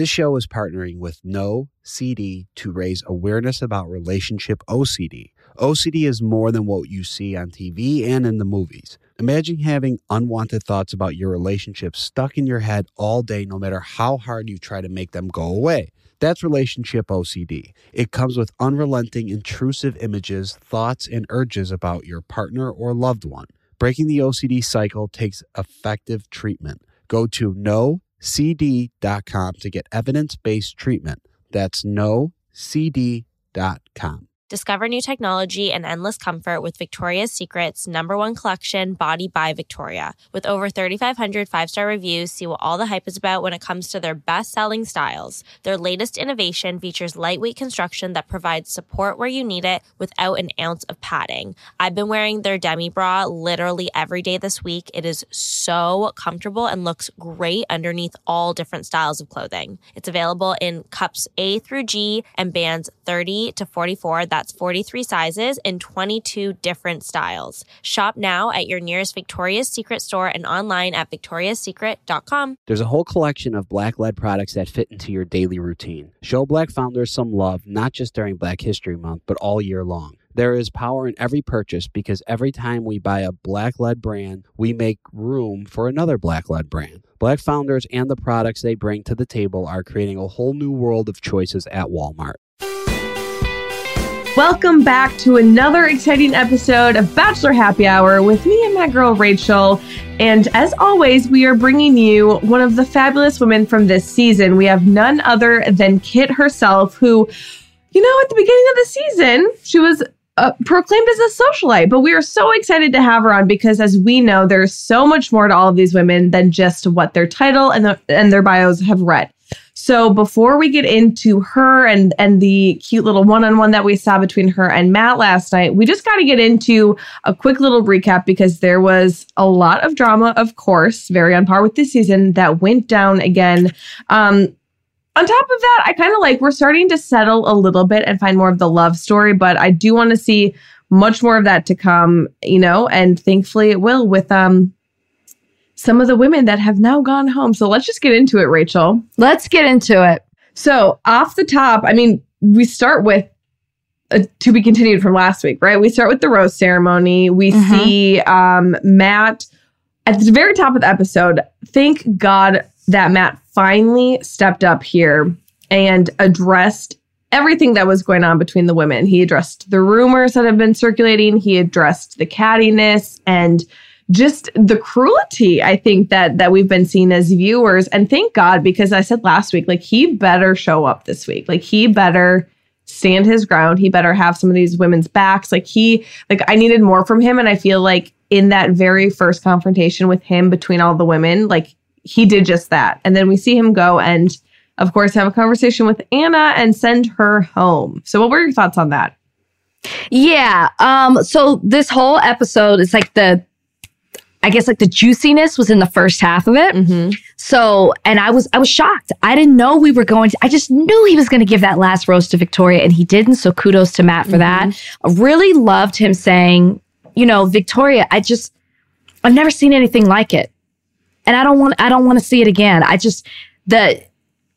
This show is partnering with No CD to raise awareness about relationship OCD. OCD is more than what you see on TV and in the movies. Imagine having unwanted thoughts about your relationship stuck in your head all day, no matter how hard you try to make them go away. That's relationship OCD. It comes with unrelenting, intrusive images, thoughts, and urges about your partner or loved one. Breaking the OCD cycle takes effective treatment. Go to nocd.com to get evidence based treatment. That's nocd.com. Discover new technology and endless comfort with Victoria's Secret's number one collection, Body by Victoria. With over 3,500 five star reviews, see what all the hype is about when it comes to their best selling styles. Their latest innovation features lightweight construction that provides support where you need it without an ounce of padding. I've been wearing their demi bra literally every day this week. It is so comfortable and looks great underneath all different styles of clothing. It's available in cups A through G and bands 30 to 44. That's 43 sizes in 22 different styles. Shop now at your nearest Victoria's Secret store and online at victoriassecret.com. There's a whole collection of black led products that fit into your daily routine. Show black founders some love, not just during Black History Month, but all year long. There is power in every purchase because every time we buy a black led brand, we make room for another black led brand. Black founders and the products they bring to the table are creating a whole new world of choices at Walmart. Welcome back to another exciting episode of Bachelor Happy Hour with me and my girl Rachel. And as always, we are bringing you one of the fabulous women from this season. We have none other than Kit herself, who, you know, at the beginning of the season, she was uh, proclaimed as a socialite, but we are so excited to have her on because, as we know, there's so much more to all of these women than just what their title and, the, and their bios have read. So before we get into her and and the cute little one-on-one that we saw between her and Matt last night, we just got to get into a quick little recap because there was a lot of drama, of course, very on par with this season that went down again. Um, on top of that, I kind of like we're starting to settle a little bit and find more of the love story, but I do want to see much more of that to come, you know, and thankfully it will with um some of the women that have now gone home. So let's just get into it, Rachel. Let's get into it. So, off the top, I mean, we start with a, to be continued from last week, right? We start with the rose ceremony. We mm-hmm. see um, Matt at the very top of the episode. Thank God that Matt finally stepped up here and addressed everything that was going on between the women. He addressed the rumors that have been circulating, he addressed the cattiness and just the cruelty I think that that we've been seeing as viewers. And thank God because I said last week like he better show up this week. Like he better stand his ground. He better have some of these women's backs. Like he like I needed more from him. And I feel like in that very first confrontation with him between all the women like he did just that. And then we see him go and of course have a conversation with Anna and send her home. So what were your thoughts on that? Yeah um so this whole episode is like the I guess like the juiciness was in the first half of it. Mm-hmm. So, and I was, I was shocked. I didn't know we were going to, I just knew he was going to give that last roast to Victoria and he didn't. So kudos to Matt for mm-hmm. that. I really loved him saying, you know, Victoria, I just, I've never seen anything like it. And I don't want, I don't want to see it again. I just, the,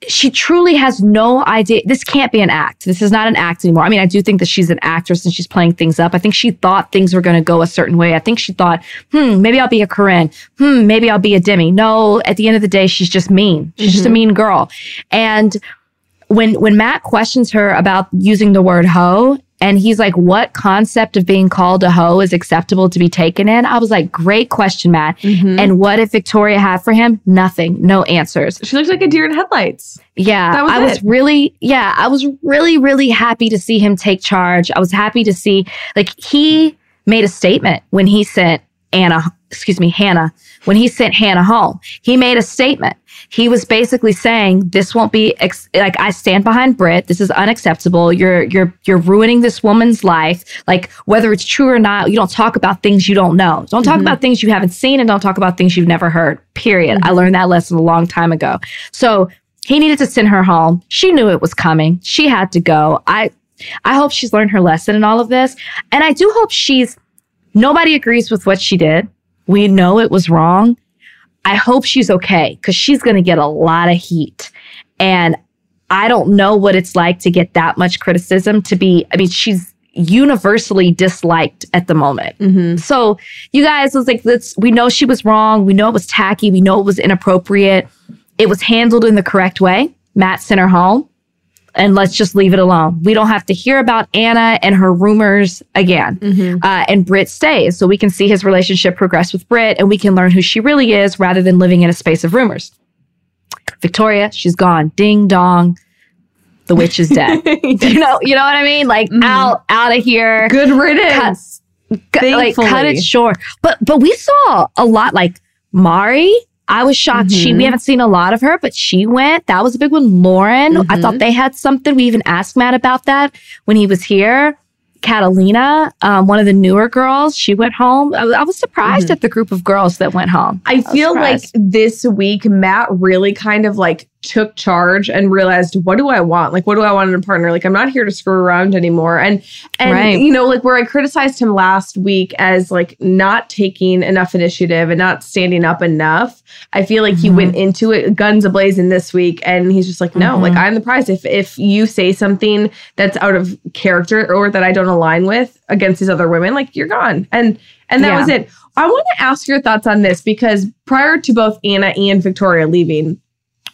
she truly has no idea. This can't be an act. This is not an act anymore. I mean, I do think that she's an actress and she's playing things up. I think she thought things were going to go a certain way. I think she thought, hmm, maybe I'll be a Corinne. Hmm, maybe I'll be a Demi. No, at the end of the day, she's just mean. She's mm-hmm. just a mm-hmm. mean girl. And when when Matt questions her about using the word hoe and he's like, what concept of being called a hoe is acceptable to be taken in? I was like, great question, Matt. Mm-hmm. And what did Victoria have for him? Nothing, no answers. She looked like a deer in headlights. Yeah. Was I it. was really, yeah, I was really, really happy to see him take charge. I was happy to see, like, he made a statement when he sent Anna, excuse me, Hannah, when he sent Hannah home. He made a statement he was basically saying this won't be ex- like I stand behind Britt. This is unacceptable. You're you're you're ruining this woman's life. Like whether it's true or not, you don't talk about things you don't know. Don't talk mm-hmm. about things you haven't seen, and don't talk about things you've never heard. Period. Mm-hmm. I learned that lesson a long time ago. So he needed to send her home. She knew it was coming. She had to go. I I hope she's learned her lesson in all of this, and I do hope she's. Nobody agrees with what she did. We know it was wrong. I hope she's okay because she's going to get a lot of heat. And I don't know what it's like to get that much criticism to be, I mean, she's universally disliked at the moment. Mm-hmm. So you guys was like, let's, we know she was wrong. We know it was tacky. We know it was inappropriate. It was handled in the correct way. Matt sent her home and let's just leave it alone. We don't have to hear about Anna and her rumors again. Mm-hmm. Uh, and Britt stays so we can see his relationship progress with Britt and we can learn who she really is rather than living in a space of rumors. Victoria, she's gone. Ding dong. The witch is dead. you know, you know what I mean? Like Mhm. out, out of here. Good riddance. Cut- like cut it short. But but we saw a lot like Mari. I was shocked. She Mhm. we haven't seen a lot of her, but she went. That was a big one. Lauren, I Mhm. thought they had something. We even asked Matt about that when he was here. Catalina, um, one of the newer girls, she went home. I, was- I was surprised Mhm. at the group of girls that went home. I was feel like this week Matt really kind of like took charge and realized what do I want? Like what do I want in a partner? Like I'm not here to screw around anymore. And and Right. you know like where I criticized him last week as like not taking enough initiative and not standing up enough. I feel like he Mhm. went into it guns ablazing this week and he's just like no, Mhm. like I'm the prize. If if you say something that's out of character or that I don't align with against these other women, like you're gone. And and that Yeah. was it. I want to ask your thoughts on this because prior to both Anna and Victoria leaving,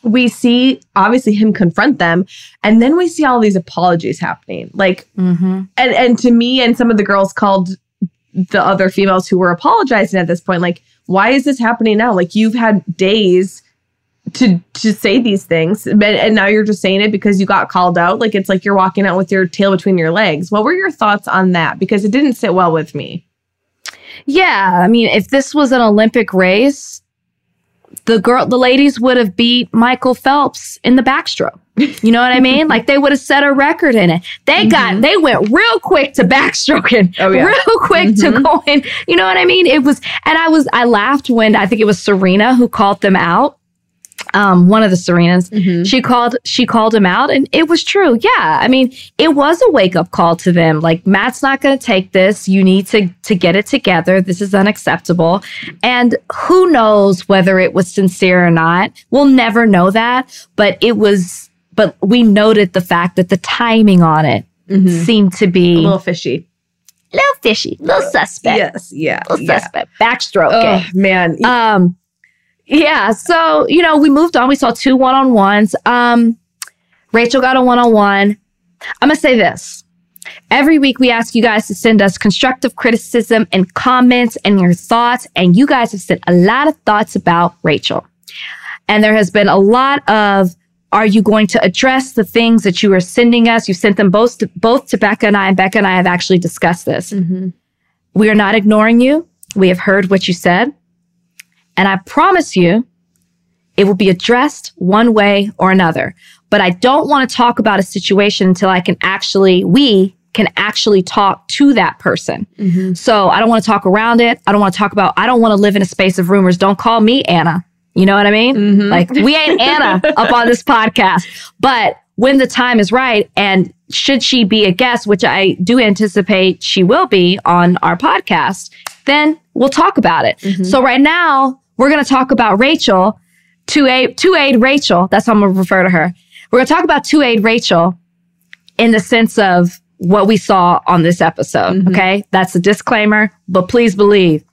we see obviously him confront them, and then we see all these apologies happening. Like, Mm-hmm. and and to me and some of the girls called the other females who were apologizing at this point, like, why is this happening now? Like, you've had days to to say these things, and, and now you're just saying it because you got called out. Like, it's like you're walking out with your tail between your legs. What were your thoughts on that? Because it didn't sit well with me. Yeah, I mean, if this was an Olympic race, the girl, the ladies would have beat Michael Phelps in the backstroke. You know what I mean? like they would have set a record in it. They got, they went real quick to backstroking, Oh, yeah. real quick to Mhm. going. You know what I mean? It was, and I was, I laughed when I think it was Serena who called them out. Um, one of the Serenas, she called she called him out and it was true. Yeah i mean it was a wake up call to them. Like matt's not going to take this. You need to to get it together. This is unacceptable. And who knows whether it was sincere or not. We'll never know that but it was but we noted the fact that the timing on it Mhm. seemed to be A little fishy. little fishy little suspect. Yes, yeah. little yeah. suspect. Backstroke Oh man, um, yeah. So you know, we moved on. We saw two one on ones. Um, Rachel got a one on one. I'm gonna say this. Every week we ask you guys to send us constructive criticism and comments and your thoughts, and you guys have sent a lot of thoughts about Rachel. And there has been a lot of are you going to address the things that you are sending us? You sent them both to, both to Becca and I, and Becca and I have actually discussed this. Mhm. We are not ignoring you. We have heard what you said. And I promise you, it will be addressed one way or another. But I don't want to talk about a situation until I can actually, we can actually talk to that person. Mhm. So I don't want to talk around it. I don't want to talk about, I don't want to live in a space of rumors. Don't call me Anna. You know what I mean? Mhm. Like we ain't Anna up on this podcast. But when the time is right, and should she be a guest, which I do anticipate she will be on our podcast, then we'll talk about it. So right now, we're gonna talk about Rachel, 2A, two aid Rachel. That's how I'm gonna refer to her. We're gonna talk about two aid Rachel in the sense of what we saw on this episode. Mhm. Okay. That's a disclaimer, but please believe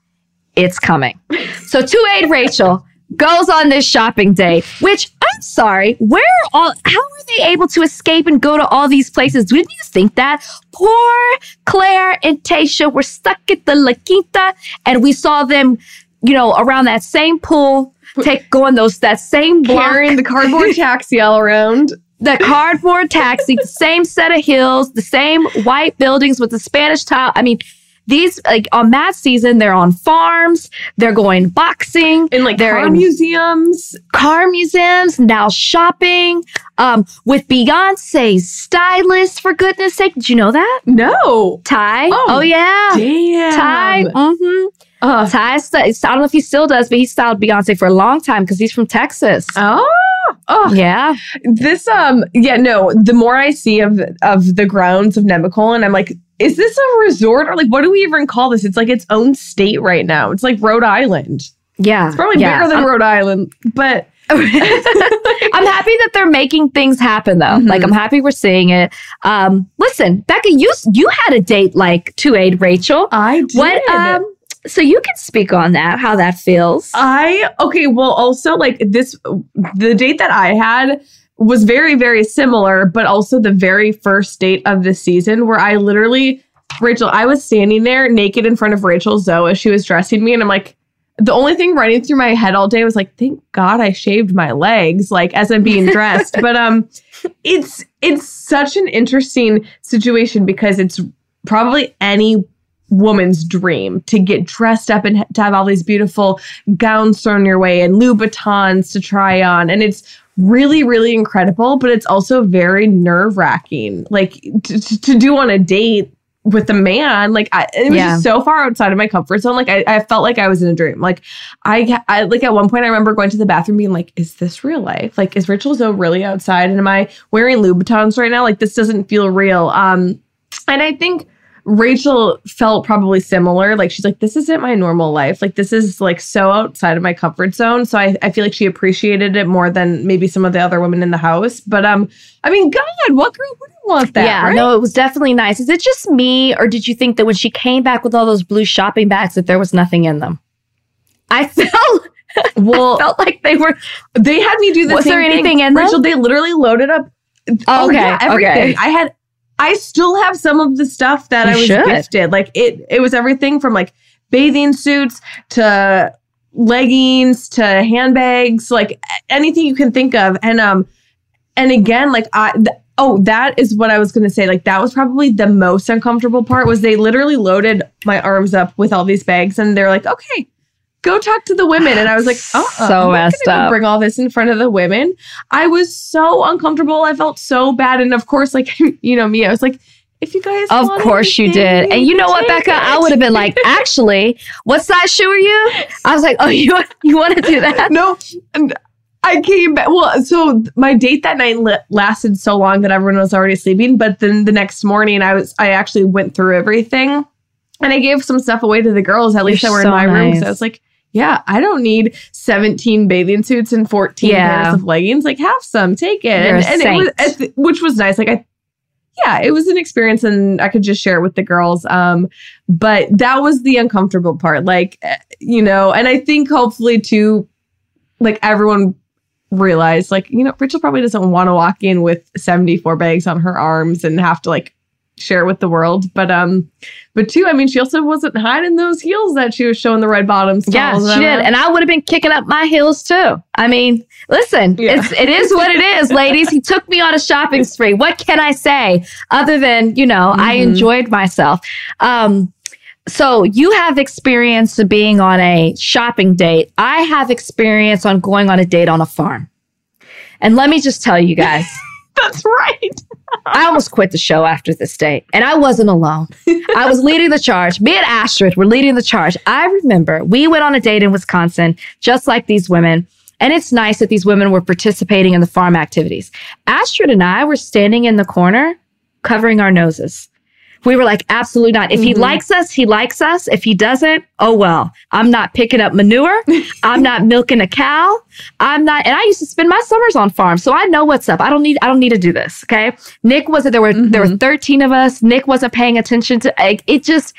it's coming. So two aid Rachel goes on this shopping date, which I'm sorry, where are all how are they able to escape and go to all these places? Didn't you think that? Poor Claire and Tasha were stuck at the La Quinta and we saw them, you know, around that same pool, take going those that same block carrying the cardboard taxi all around. the cardboard taxi, the same set of hills, the same white buildings with the Spanish tile. I mean, these like on that season, they're on farms, they're going boxing, in like They're car in- museums. car museums, now shopping, um, with Beyonce's stylist, for goodness sake. Did you know that? No. Ty? Oh, Oh, yeah. Damn. Ty. Mm-hmm. Uh, Ty, I don't know if he still does, but he styled Beyonce for a long time because he's from Texas. oh. Oh, Yeah. this um yeah no the more i see of of the grounds of nemacolin i'm like is this a resort or like what do we even call this it's like its own state right now it's like rhode island Yeah. it's probably yeah. bigger than rhode island but I'm happy that they're making things happen though. Mhm. Like I'm happy we're seeing it. Um, listen, Becca, you you had a date like to aid Rachel. I did. What um so you can speak on that, how that feels. I okay, well also like this the date that I had was very very similar, but also the very first date of the season where I literally Rachel, I was standing there naked in front of Rachel Zoe as she was dressing me and I'm like the only thing running through my head all day was like thank God I shaved my legs like as I'm being dressed. but um it's it's such an interesting situation because it's probably any woman's dream to get dressed up and to have all these beautiful gowns thrown your way and Louboutins to try on. And it's really, really incredible, but it's also very nerve wracking. Like to, to, do on a date with a man, like I, it was Yeah. so far outside of my comfort zone. Like I, I felt like I was in a dream. Like I, I, like at one point I remember going to the bathroom being like, is this real life? Like, is Rachel Zoe really outside? And am I wearing Louboutins right now? Like this doesn't feel real. Um, and I think Rachel felt probably similar. Like she's like, this isn't my normal life. Like this is like so outside of my comfort zone. So I, I feel like she appreciated it more than maybe some of the other women in the house. But um, I mean, God, what girl wouldn't want that? yeah, right? no, it was definitely nice. Is it just me, or did you think that when she came back with all those blue shopping bags that there was nothing in them? I felt Well, felt like they were. they had me do the Was there thing. anything in them? Rachel, they literally loaded up. Oh, okay, yeah, everything. okay. I had. I still have some of the stuff that You I was should. gifted. Like it. It was everything from like bathing suits to leggings to handbags, like anything you can think of. And um, and again, like I. Th- Oh, that is what I was going to say. Like that was probably the most uncomfortable part was they literally loaded my arms up with all these bags and they're like, "Okay, go talk to the women." And I was like, "Oh, So uh-uh, messed up. Bring all this in front of the women." I was so uncomfortable. I felt so bad, and of course, like you know me, I was like, "If you guys, Of course you did. And you know what, Becca? I would have been like, actually, what size shoe are you? I was like, oh, you you want to do that? no, and I came back. Well, so my date that night li- lasted so long that everyone was already sleeping. But then the next morning, I was I actually went through everything, and I gave some stuff away to the girls. At least You're that were so in my room. nice. So I was like, yeah, I don't need seventeen bathing suits and fourteen Yeah. pairs of leggings. Like, have some, take it, You're and, and it was, which was nice. Like I. Yeah, it was an experience and I could just share it with the girls. Um, but that was the uncomfortable part. Like, eh, you know, and I think hopefully too, like everyone realized like you know rachel probably doesn't want to walk in with 74 bags on her arms and have to like share it with the world but um but two i mean she also wasn't hiding those heels that she was showing the red bottoms to Yeah, she did. And I would have been kicking up my heels too. I mean, listen, Yeah. it's, it is what it is, ladies. He took me on a shopping spree. What can I say other than, you know, I Mhm. enjoyed myself. Um, so you have experience of being on a shopping date. I have experience on going on a date on a farm. And let me just tell you guys, that's right I almost quit the show after this date, and I wasn't alone. I was leading the charge. Me and Astrid were leading the charge. I remember we went on a date in Wisconsin, just like these women. And it's nice that these women were participating in the farm activities. Astrid and I were standing in the corner, covering our noses. We were like, absolutely not. If he Mhm. likes us, he likes us. If he doesn't, oh well. I'm not picking up manure. I'm not milking a cow. I'm not. And I used to spend my summers on farms, so I know what's up. I don't need. I don't need to do this. Okay. Nick wasn't. There were there were 13 of us. Nick wasn't paying attention to. Like, it just.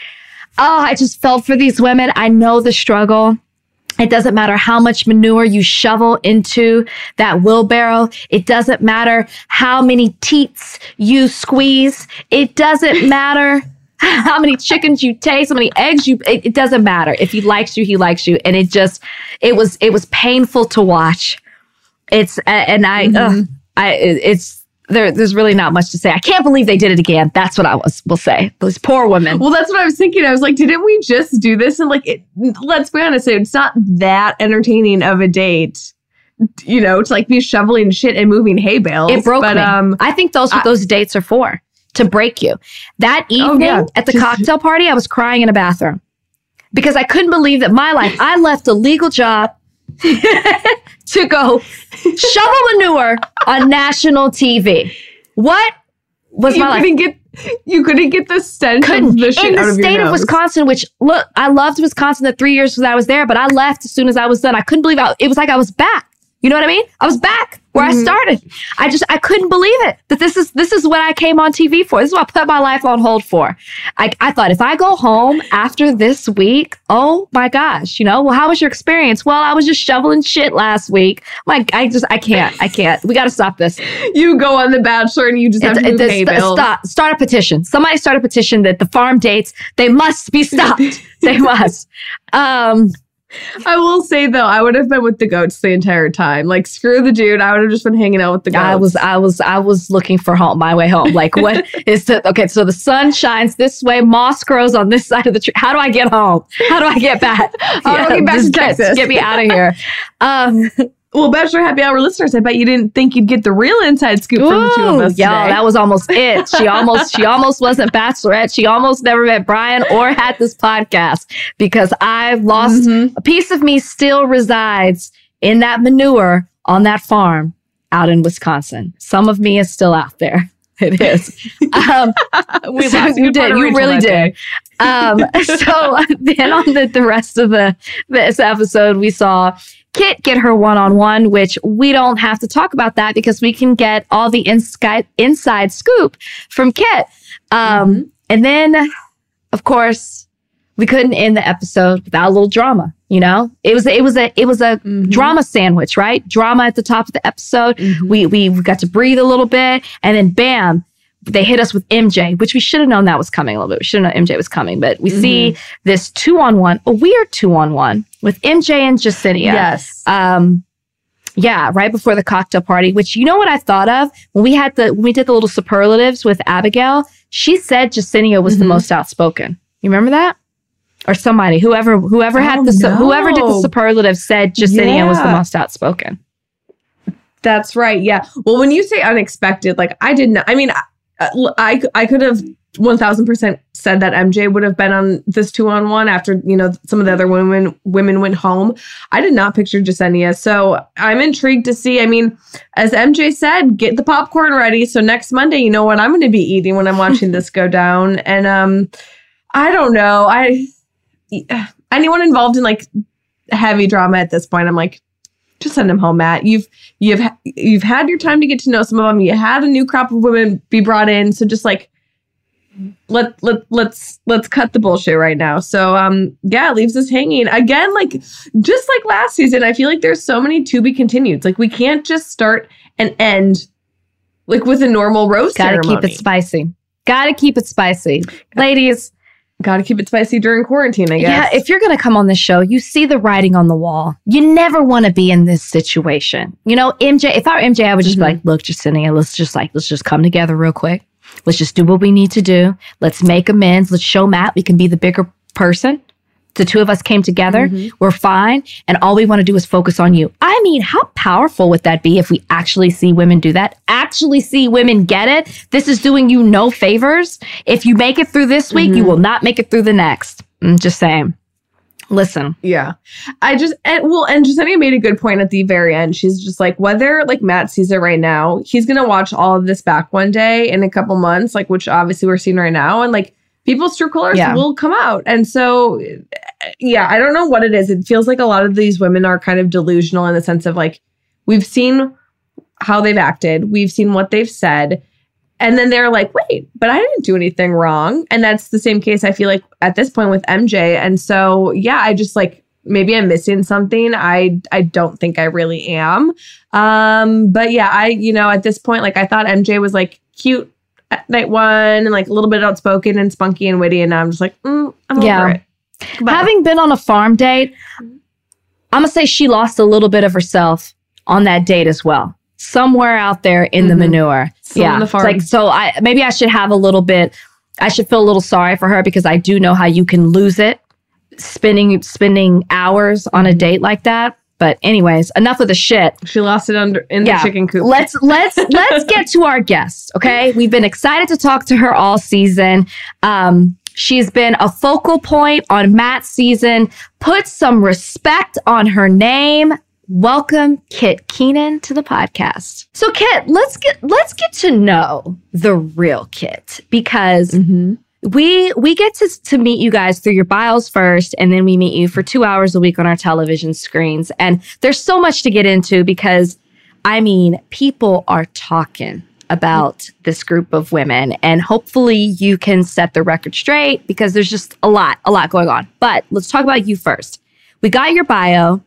Oh, I just felt for these women. I know the struggle. It doesn't matter how much manure you shovel into that wheelbarrow. It doesn't matter how many teats you squeeze. It doesn't matter how many chickens you taste, how many eggs you, it, it doesn't matter. If he likes you, he likes you. And it just, it was, it was painful to watch. It's, and I, mm-hmm. ugh, I, it's, there, there's really not much to say. I can't believe they did it again. That's what I was, will say. Those poor women. well that's what i was thinking i was like didn't we just do this and like it, let's be honest it's not that entertaining of a date you know to like be shoveling shit and moving hay bales It broke but me. um I think those what I- those dates are for to break you. That evening Oh, yeah. at the Just- cocktail party, I was crying in a bathroom because I couldn't believe that my life. I left a legal job to go shovel manure on national TV. What was you my life? get you couldn't get the stench couldn't. of the shit in out the of state your of. Wisconsin, which look, I loved Wisconsin the three years that I was there, but I left as soon as I was done. I couldn't believe I, it was like I was back. You know what I mean? I was back where Mm-hmm. I started. I just I couldn't believe it that this is this is what I came on TV for. This is what I put my life on hold for. I, I thought if I go home after this week, oh my gosh, you know, well, how was your experience? Well, I was just shoveling shit last week. Like I just I can't I can't. We got to stop this. You go on The Bachelor and you just have It's- to it's- pay st- bills. stop. Start a petition. Somebody start a petition that the farm dates they must be stopped. they must. Um, I will say though, I would have been with the goats the entire time. Like screw the dude. I would have just been hanging out with the goats. I was I was I was looking for home my way home. Like what is the okay? So the sun shines this way, moss grows on this side of the tree. How do I get home? How do I get back? How do I get back to Texas? Get me out of here. Um, well, Bachelor Happy Hour listeners, I bet you didn't think you'd get the real inside scoop from the two of us. Today. that was almost it. She almost she almost wasn't bachelorette. She almost never met Bryan or had this podcast because I've lost Mhm. a piece of me still resides in that manure on that farm out in Wisconsin. Some of me is still out there. It is. Um, we so lost you did. You really did. Um, so then on the, the rest of the this episode, we saw Kit get her one on one, which we don't have to talk about that because we can get all the inside inside scoop from Kit. Um, And then, of course, we couldn't end the episode without a little drama. You know, it was it was a it was a Mhm. drama sandwich, right? Drama at the top of the episode. Mhm. We we got to breathe a little bit, and then bam, they hit us with MJ, which we should have known that was coming a little bit. We should have known MJ was coming, but we see this two on one, a weird two on one with MJ and Jessenia. Yes. Um, yeah, right before the cocktail party, which you know what I thought of when we had the when we did the little superlatives with Abigail. She said Jessenia was the Mhm. most outspoken. You remember that? Or somebody, whoever whoever had Oh, the su- whoever did the superlative said Jessenia was the most outspoken. That's right. Yeah. Well, when you say unexpected, like I didn't. I mean, I I, I could have one thousand percent said that MJ would have been on this two on one after you know some of the other women women went home. I did not picture Jessenia, so I'm intrigued to see. I mean, as MJ said, get the popcorn ready. So next Monday, you know what I'm going to be eating when I'm watching this go down. And um, I don't know. I anyone involved in like heavy drama at this point, I'm like, just send them home, Matt. You've you've you've had your time to get to know some of them. You had a new crop of women be brought in, so just like let let let's let's cut the bullshit right now. So um yeah, it leaves us hanging again. Like just like last season, I feel like there's so many to be continued. Like we can't just start and end like with a normal rose Got to ceremony. keep it spicy. Got to keep it spicy, ladies. Got to keep it spicy during quarantine. I guess. Yeah, if you're going to come on this show, you see the writing on the wall. You never want to be in this situation. You know, MJ, if I were MJ, I would just Mhm. be like, look, Jessenia, let's just like, let's just come together real quick. Let's just do what we need to do. Let's make amends. Let's show Matt we can be the bigger person. The two of us came together. Mhm. We're fine. And all we want to do is focus on you. I mean, how powerful would that be if we actually see women do that? Actually see women get it? This is doing you no favors. If you make it through this week, you Mhm. will not make it through the next. I'm just saying. Listen. Yeah. I just and well, and Jessenia made a good point at the very end. She's just like, whether like Matt sees it right now, he's gonna watch all of this back one day in a couple months, like which obviously we're seeing right now, and like people's true colors Yeah. will come out. And so yeah, I don't know what it is. It feels like a lot of these women are kind of delusional in the sense of like, we've seen how they've acted, we've seen what they've said. And then they're like, wait, but I didn't do anything wrong. And that's the same case I feel like at this point with MJ. And so, yeah, I just like maybe I'm missing something. I I don't think I really am. Um, but yeah, I, you know, at this point, like I thought MJ was like cute at night one and like a little bit outspoken and spunky and witty. And now I'm just like, mm, I'm Yeah. over it. Goodbye. Having been on a farm date, I'm to say she lost a little bit of herself on that date as well. Somewhere out there in the Mhm. manure. Still yeah. the farm. Like so I maybe I should have a little bit I should feel a little sorry for her because I do know how you can lose it spending spending hours on a Mm-hmm. date like that. But anyways, enough of the shit. she lost it under in Yeah. the chicken coop. Let's let's let's get to our guest. Okay, we've been excited to talk to her all season. Um, she's been a focal point on Matt's season. Put some respect on her name. Welcome Kit Keenan to the podcast. So Kit, let's get let's get to know the real Kit because Mhm. We we get to, to meet you guys through your bios first and then we meet you for two hours a week on our television screens. And there's so much to get into because i mean people are talking about this group of women and hopefully you can set the record straight because there's just a lot a lot going on. But let's talk about you first. We got your bio.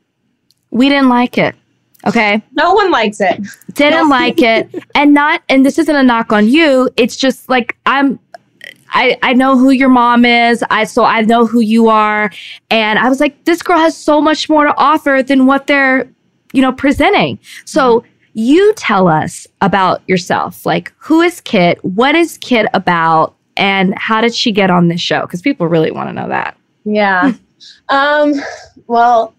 We didn't like it okay? No one likes it. didn't like it. And not and this isn't a knock on you. It's just like i'm I, I know who your mom is. I so I know who you are. And I was like, this girl has so much more to offer than what they're, you know, presenting. So you tell us about yourself. Like, who is Kit? What is Kit about? And how did she get on this show? Because people really want to know that. Yeah. um, well,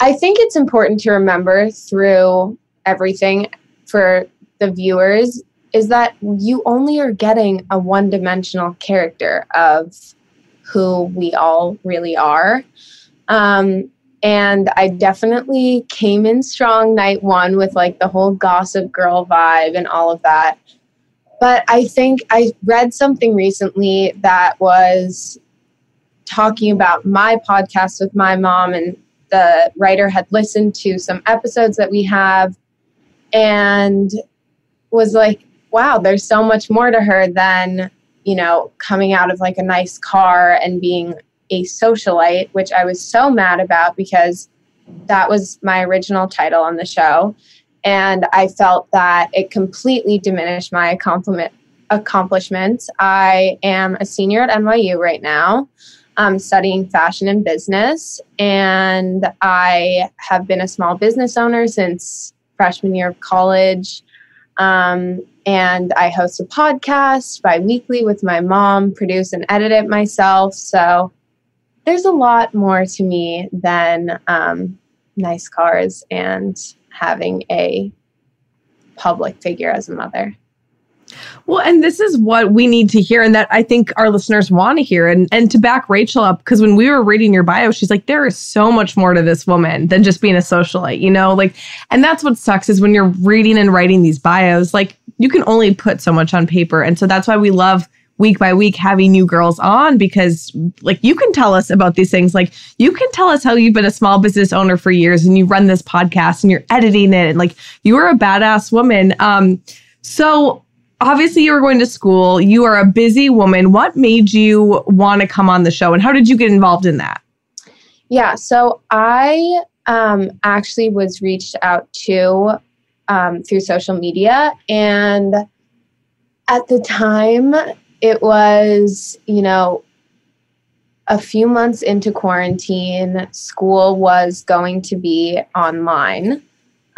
I think it's important to remember through everything for the viewers is that you only are getting a one dimensional character of who we all really are. Um, and I definitely came in strong night one with like the whole gossip girl vibe and all of that. But I think I read something recently that was talking about my podcast with my mom, and the writer had listened to some episodes that we have and was like, wow, there's so much more to her than, you know, coming out of like a nice car and being a socialite, which I was so mad about because that was my original title on the show. And I felt that it completely diminished my compliment, accomplishments. I am a senior at NYU right now. I'm studying fashion and business, and I have been a small business owner since freshman year of college. Um, and I host a podcast bi weekly with my mom, produce and edit it myself. So there's a lot more to me than um, nice cars and having a public figure as a mother. Well, and this is what we need to hear, and that I think our listeners want to hear. And and to back Rachel up, because when we were reading your bio, she's like, there is so much more to this woman than just being a socialite, you know? Like, and that's what sucks is when you're reading and writing these bios, like you can only put so much on paper. And so that's why we love week by week having new girls on because like you can tell us about these things like you can tell us how you've been a small business owner for years and you run this podcast and you're editing it and like you are a badass woman um so obviously you were going to school you are a busy woman what made you want to come on the show and how did you get involved in that Yeah, so I um, actually was reached out to um, through social media, and at the time, it was, you know, a few months into quarantine, school was going to be online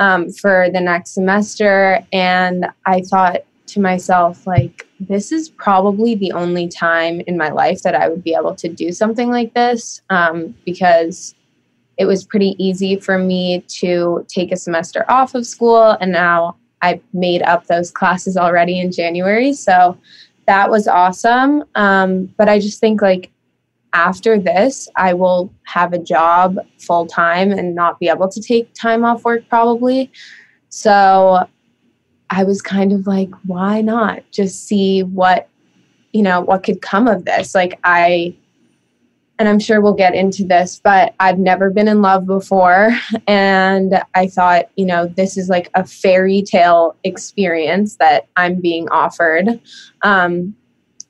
um, for the next semester. And I thought to myself, like, this is probably the only time in my life that I would be able to do something like this um, because it was pretty easy for me to take a semester off of school. And now I made up those classes already in January. So that was awesome. Um, but I just think like after this, I will have a job full time and not be able to take time off work probably. So I was kind of like, why not just see what, you know, what could come of this? Like, I, and I'm sure we'll get into this, but I've never been in love before. And I thought, you know, this is like a fairy tale experience that I'm being offered. Um,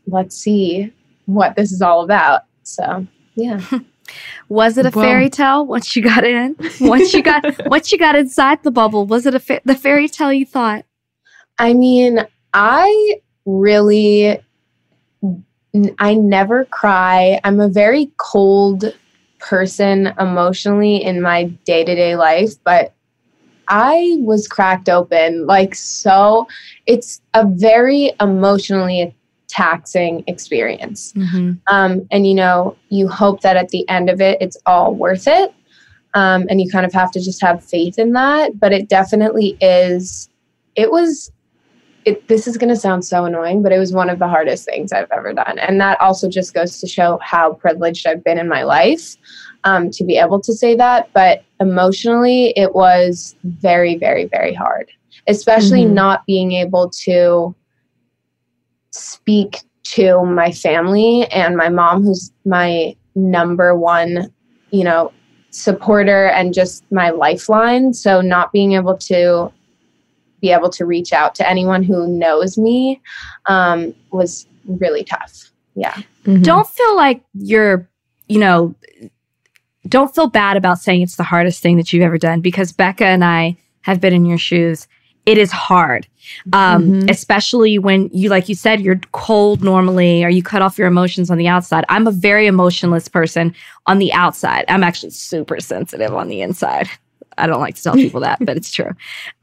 let's see what this is all about. So, yeah. Was it a Well- fairy tale once you got in? Once you got once you got inside the bubble, was it a fa- the fairy tale you thought? I mean, I really, I never cry. I'm a very cold person emotionally in my day to day life, but I was cracked open. Like, so it's a very emotionally taxing experience. Um, and, you know, you hope that at the end of it, it's all worth it. Um, and you kind of have to just have faith in that. But it definitely is, it was it, this is going to sound so annoying, but it was one of the hardest things I've ever done. And that also just goes to show how privileged I've been in my life um, to be able to say that. But emotionally, it was very, very, very hard, especially Mhm. not being able to speak to my family and my mom, who's my number one, you know, supporter and just my lifeline. So not being able to be able to reach out to anyone who knows me um, was really tough. Yeah. Mm-hmm. Don't feel like you're, you know, don't feel bad about saying it's the hardest thing that you've ever done because Becca and I have been in your shoes. It is hard, um, mm-hmm. especially when you, like you said, you're cold normally, or you cut off your emotions on the outside. I'm a very emotionless person on the outside. I'm actually super sensitive on the inside. I don't like to tell people that, but it's true.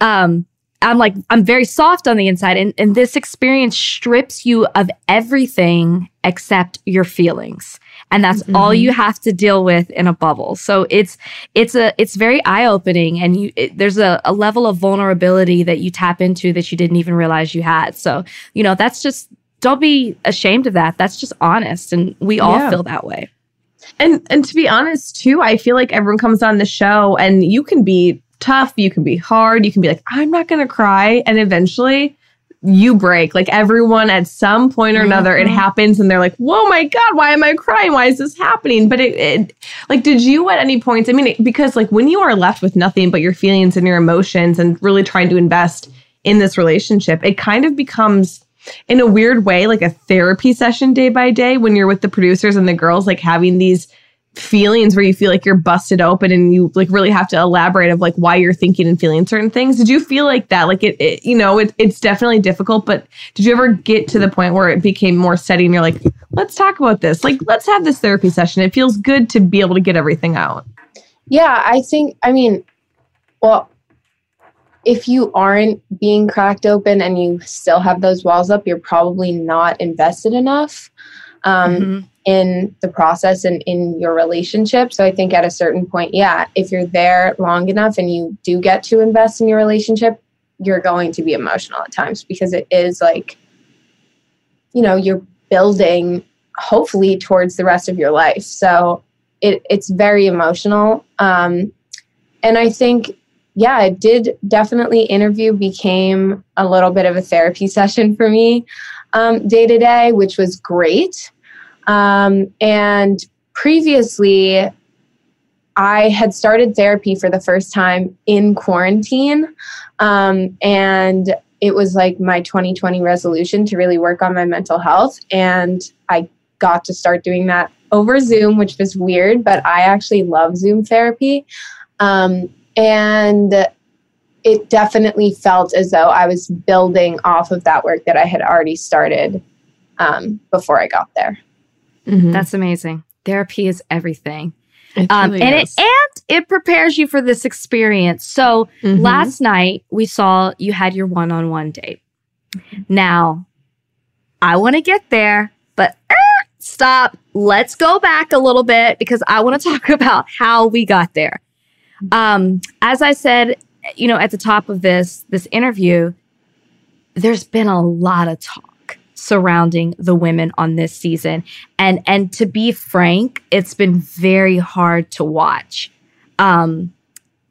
Um, I'm like, I'm very soft on the inside. And, and this experience strips you of everything except your feelings. And that's mm-hmm. all you have to deal with in a bubble. So it's, it's a, it's very eye opening. And you, it, there's a, a level of vulnerability that you tap into that you didn't even realize you had. So, you know, that's just, don't be ashamed of that. That's just honest. And we all yeah. feel that way. And, and to be honest too, I feel like everyone comes on the show and you can be tough, you can be hard, you can be like, I'm not going to cry. And eventually you break. Like everyone at some point or another, mm-hmm. it happens and they're like, whoa, my God, why am I crying? Why is this happening? But it, it like, did you at any points, I mean, it, because like when you are left with nothing but your feelings and your emotions and really trying to invest in this relationship, it kind of becomes in a weird way like a therapy session day by day when you're with the producers and the girls like having these feelings where you feel like you're busted open and you like really have to elaborate of like why you're thinking and feeling certain things. Did you feel like that? Like it, it you know it, it's definitely difficult but did you ever get to the point where it became more steady and you're like let's talk about this. Like let's have this therapy session. It feels good to be able to get everything out. Yeah i think i mean well if you aren't being cracked open and you still have those walls up you're probably not invested enough. Um, mm-hmm in the process and in your relationship. So I think at a certain point, yeah, if you're there long enough and you do get to invest in your relationship, you're going to be emotional at times because it is like, you know, you're building hopefully towards the rest of your life. So it, it's very emotional. Um, and I think, yeah, it did definitely interview became a little bit of a therapy session for me um, day to day, which was great. Um, and previously, I had started therapy for the first time in quarantine. Um, and it was like my 2020 resolution to really work on my mental health. And I got to start doing that over Zoom, which was weird, but I actually love Zoom therapy. Um, and it definitely felt as though I was building off of that work that I had already started um, before I got there. Mm-hmm. That's amazing. Therapy is everything. Um, and is. it and it prepares you for this experience. So mm-hmm. last night we saw you had your one-on-one date. Now, I want to get there, but er, stop. Let's go back a little bit because I want to talk about how we got there. Um, as I said, you know, at the top of this this interview, there's been a lot of talk surrounding the women on this season. And and to be frank, it's been very hard to watch. Um,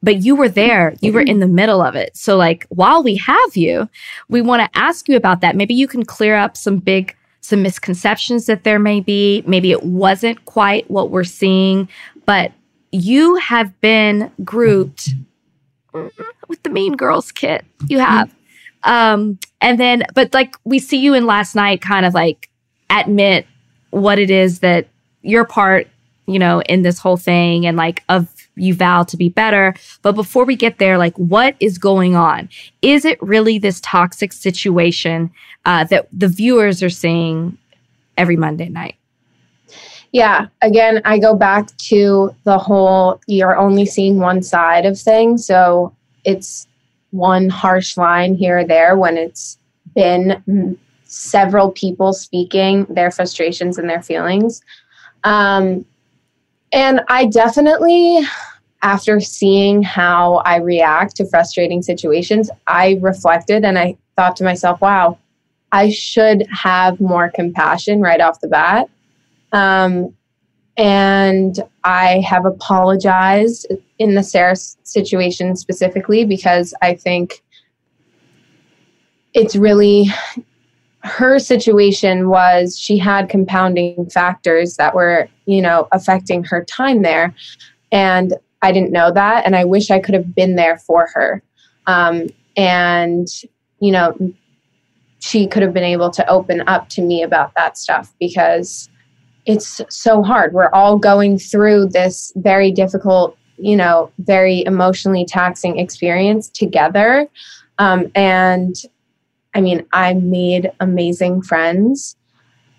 but you were there, you were in the middle of it. So like while we have you, we want to ask you about that. Maybe you can clear up some big some misconceptions that there may be. Maybe it wasn't quite what we're seeing, but you have been grouped with the Mean Girls kit. You have. Um, and then, but like we see you in last night kind of like admit what it is that your part, you know, in this whole thing and like of you vow to be better. But before we get there, like what is going on? Is it really this toxic situation uh, that the viewers are seeing every Monday night? Yeah, again, I go back to the whole you're only seeing one side of things. So it's one harsh line here or there when it's been several people speaking their frustrations and their feelings. Um, and I definitely, after seeing how I react to frustrating situations, I reflected and I thought to myself, wow, I should have more compassion right off the bat. Um, and I have apologized in the Sarah situation specifically because I think it's really her situation was she had compounding factors that were, you know, affecting her time there. And I didn't know that. And I wish I could have been there for her. Um, and, you know, she could have been able to open up to me about that stuff because it's so hard. We're all going through this very difficult, you know, very emotionally taxing experience together. Um, and I mean, I made amazing friends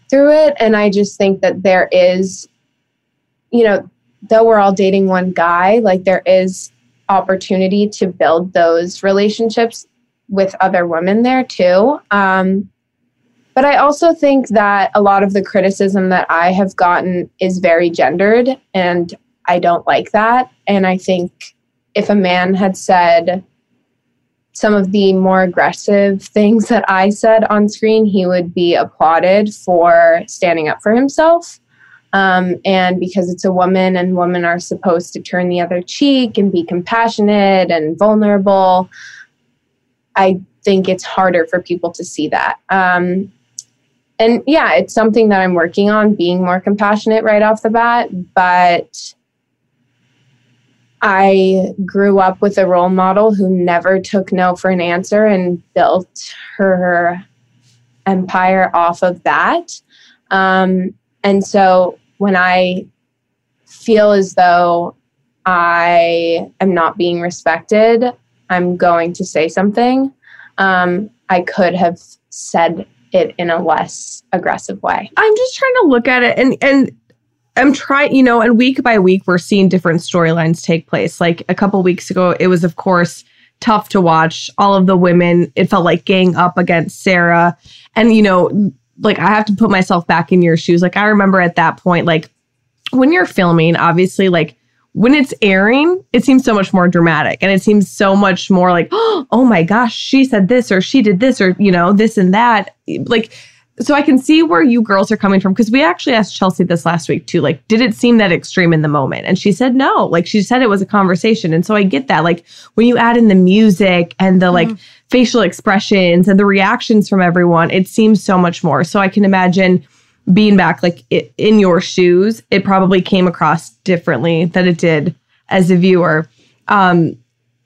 through it. And I just think that there is, you know, though we're all dating one guy, like there is opportunity to build those relationships with other women there too. Um, but I also think that a lot of the criticism that I have gotten is very gendered, and I don't like that. And I think if a man had said, some of the more aggressive things that I said on screen, he would be applauded for standing up for himself. Um, and because it's a woman and women are supposed to turn the other cheek and be compassionate and vulnerable, I think it's harder for people to see that. Um, and yeah, it's something that I'm working on being more compassionate right off the bat, but I grew up with a role model who never took no for an answer and built her empire off of that. Um, and so when I feel as though I am not being respected, I'm going to say something. Um, I could have said it in a less aggressive way. I'm just trying to look at it and and I'm trying, you know, and week by week, we're seeing different storylines take place. Like a couple weeks ago, it was, of course, tough to watch all of the women. It felt like gang up against Sarah. And, you know, like I have to put myself back in your shoes. Like I remember at that point, like when you're filming, obviously, like when it's airing, it seems so much more dramatic and it seems so much more like, oh my gosh, she said this or she did this or, you know, this and that. Like, so I can see where you girls are coming from because we actually asked Chelsea this last week too. Like, did it seem that extreme in the moment? And she said no. Like, she said it was a conversation. And so I get that. Like, when you add in the music and the mm-hmm. like facial expressions and the reactions from everyone, it seems so much more. So I can imagine being back like it, in your shoes, it probably came across differently than it did as a viewer. Um,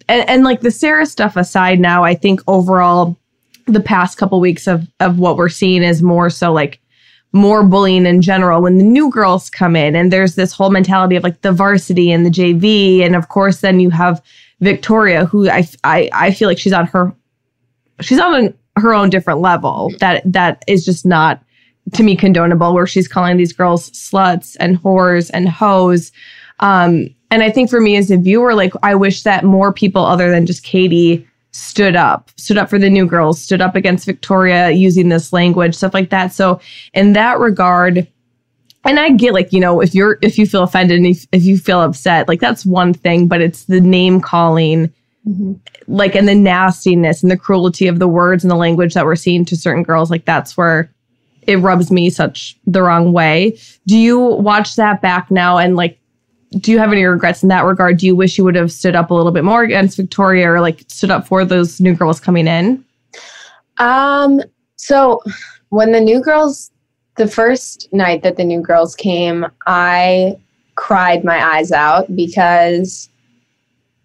and, and like the Sarah stuff aside, now I think overall the past couple weeks of of what we're seeing is more so like more bullying in general when the new girls come in and there's this whole mentality of like the varsity and the JV and of course then you have Victoria who I I, I feel like she's on her she's on an, her own different level that that is just not to me condonable where she's calling these girls sluts and whores and hoes um and I think for me as a viewer like I wish that more people other than just Katie stood up, stood up for the new girls, stood up against Victoria using this language, stuff like that. So in that regard, and I get like, you know, if you're if you feel offended and if, if you feel upset, like that's one thing, but it's the name calling, mm-hmm. like and the nastiness and the cruelty of the words and the language that we're seeing to certain girls, like that's where it rubs me such the wrong way. Do you watch that back now and like do you have any regrets in that regard? Do you wish you would have stood up a little bit more against Victoria or like stood up for those new girls coming in? Um, so when the new girls, the first night that the new girls came, I cried my eyes out because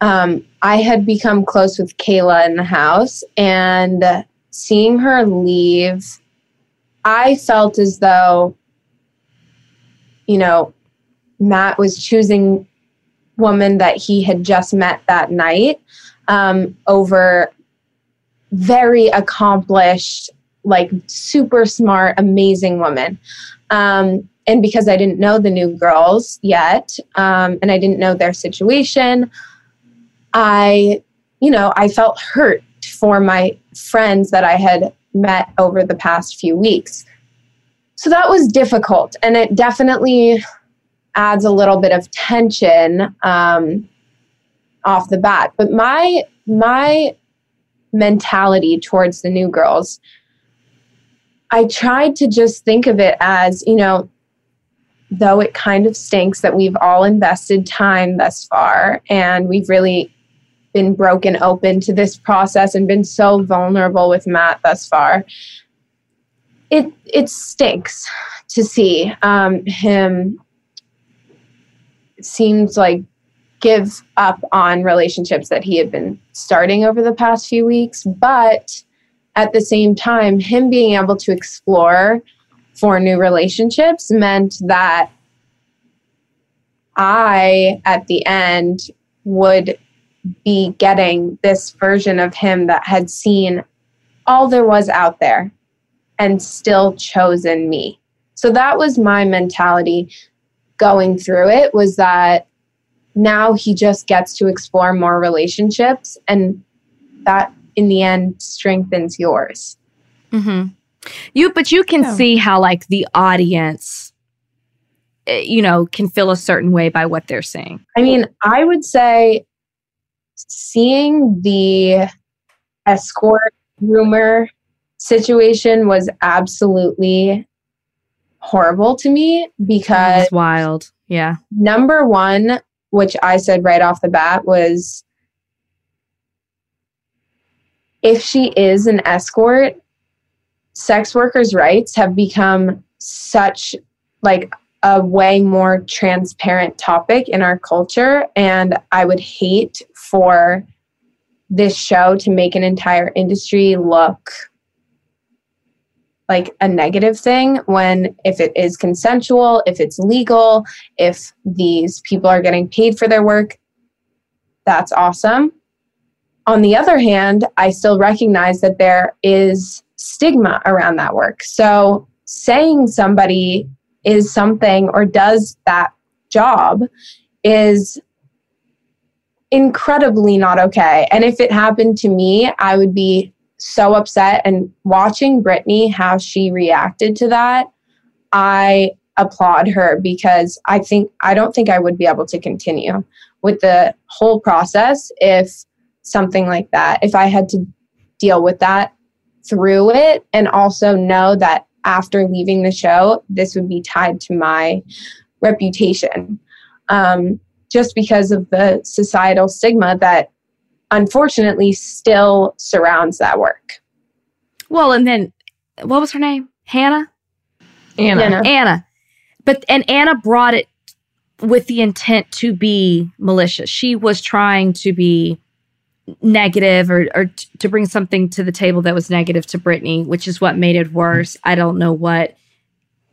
um, I had become close with Kayla in the house and seeing her leave, I felt as though, you know, Matt was choosing woman that he had just met that night um, over very accomplished, like super smart, amazing woman. Um, and because I didn't know the new girls yet, um, and I didn't know their situation, I, you know, I felt hurt for my friends that I had met over the past few weeks. So that was difficult. And it definitely adds a little bit of tension um, off the bat. But my my mentality towards the new girls, I tried to just think of it as you know, though it kind of stinks that we've all invested time thus far and we've really been broken open to this process and been so vulnerable with Matt thus far. it it stinks to see um, him seems like give up on relationships that he had been starting over the past few weeks but at the same time him being able to explore for new relationships meant that I, at the end, would be getting this version of him that had seen all there was out there and still chosen me. So that was my mentality going through it was that now he just gets to explore more relationships and that in the end strengthens yours. Mm-hmm. You, but you can yeah. see how like the audience, eh, you know, can feel a certain way by what they're saying. I mean, I would say seeing the escort rumor situation was absolutely horrible to me because it's wild. Yeah. Number one, which I said right off the bat, was if she is an escort, sex workers' rights have become such like a way more transparent topic in our culture and i would hate for this show to make an entire industry look like a negative thing when if it is consensual if it's legal if these people are getting paid for their work that's awesome on the other hand i still recognize that there is stigma around that work. So saying somebody is something or does that job is incredibly not okay. And if it happened to me, I would be so upset. And watching Brittany, how she reacted to that, I applaud her because I think, I don't think I would be able to continue with the whole process if something like that, if I had to deal with that through it and also know that after leaving the show, this would be tied to my reputation. Um, just because of the societal stigma that unfortunately still surrounds that work. Well, and then what was her name? Hannah? Anna. Anna. Anna. But and Anna brought it with the intent to be malicious. She was trying to be negative or, or t- to bring something to the table that was negative to Brittany, which is what made it worse. I don't know what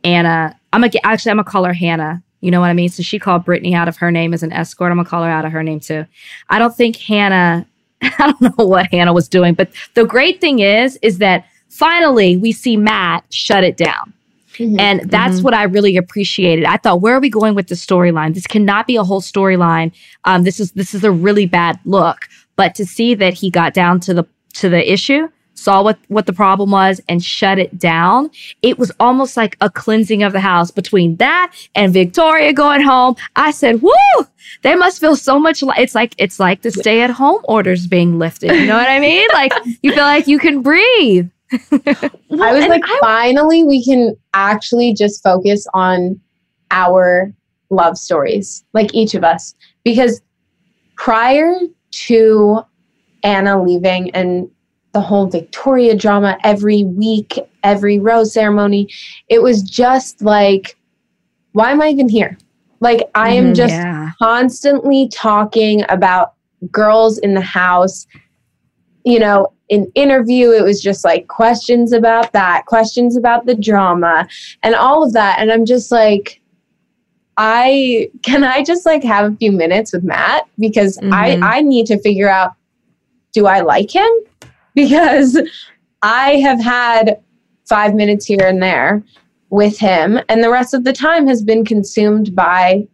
Anna, I'm gonna actually, I'm gonna call her Hannah. You know what I mean? So she called Brittany out of her name as an escort. I'm gonna call her out of her name too. I don't think Hannah, I don't know what Hannah was doing, but the great thing is, is that finally we see Matt shut it down. Mm-hmm. And that's mm-hmm. what I really appreciated. I thought, where are we going with the storyline? This cannot be a whole storyline. Um, this is this is a really bad look. But to see that he got down to the to the issue, saw what what the problem was and shut it down, it was almost like a cleansing of the house between that and Victoria going home. I said, "Woo! They must feel so much like it's like it's like the stay at home orders being lifted. You know what I mean? Like you feel like you can breathe." well, I was like, I, finally, we can actually just focus on our love stories, like each of us, because prior to Anna leaving and the whole Victoria drama every week, every rose ceremony. It was just like, why am I even here? Like, I am mm, just yeah. constantly talking about girls in the house. You know, in interview, it was just like questions about that, questions about the drama, and all of that. And I'm just like, I can I just like have a few minutes with Matt because mm-hmm. I I need to figure out do I like him? Because I have had 5 minutes here and there with him and the rest of the time has been consumed by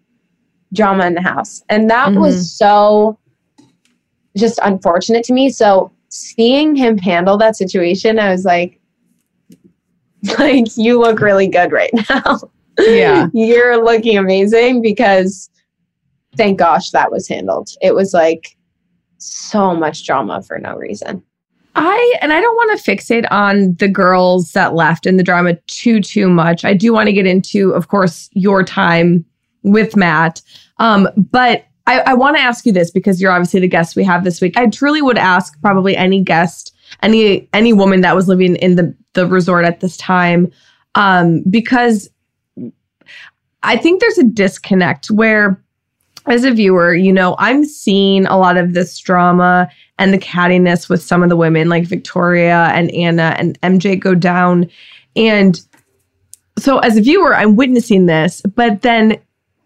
drama in the house. And that mm-hmm. was so just unfortunate to me. So seeing him handle that situation, I was like like you look really good right now yeah you're looking amazing because thank gosh that was handled it was like so much drama for no reason I and I don't want to fixate on the girls that left in the drama too too much. I do want to get into, of course, your time with Matt. Um, but I, I want to ask you this because you're obviously the guest we have this week. I truly would ask probably any guest any any woman that was living in the the resort at this time um because I think there's a disconnect where as a viewer, you know, I'm seeing a lot of this drama and the cattiness with some of the women like Victoria and Anna and MJ go down and so as a viewer, I'm witnessing this, but then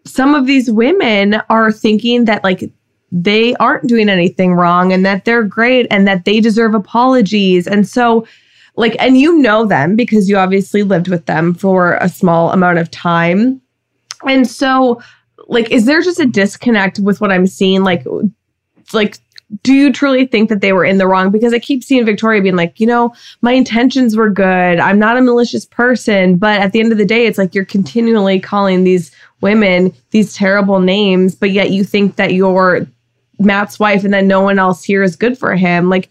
some of these women are thinking that like they aren't doing anything wrong and that they're great and that they deserve apologies. And so, like, and you know them because you obviously lived with them for a small amount of time. And so, like, is there just a disconnect with what I'm seeing? Like, like, do you truly think that they were in the wrong? Because I keep seeing Victoria being like, you know, my intentions were good. I'm not a malicious person. But at the end of the day, it's like you're continually calling these women these terrible names, but yet you think that you're Matt's wife and then no one else here is good for him. Like,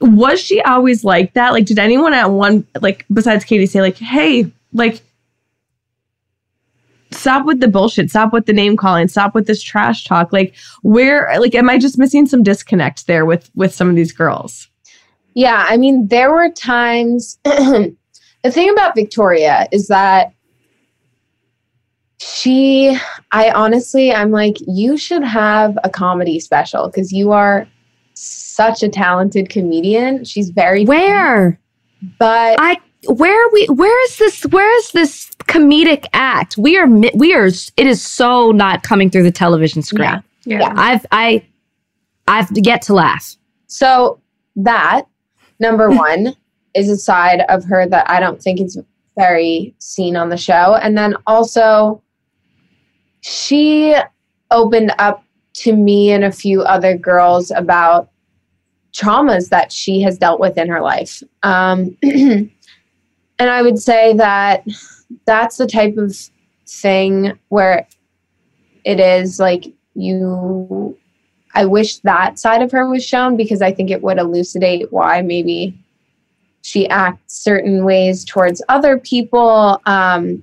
was she always like that? Like, did anyone at one, like, besides Katie say, like, hey, like, stop with the bullshit, stop with the name calling, stop with this trash talk? Like, where, like, am I just missing some disconnect there with, with some of these girls? Yeah. I mean, there were times, the thing about Victoria is that she i honestly i'm like you should have a comedy special because you are such a talented comedian she's very where but i where are we where is this where is this comedic act we are we are it is so not coming through the television screen yeah, Yeah. yeah. i've i i've yet to laugh so that number one is a side of her that i don't think is very seen on the show and then also she opened up to me and a few other girls about traumas that she has dealt with in her life. Um, and I would say that that's the type of thing where it is like you. I wish that side of her was shown because I think it would elucidate why maybe she acts certain ways towards other people. Um,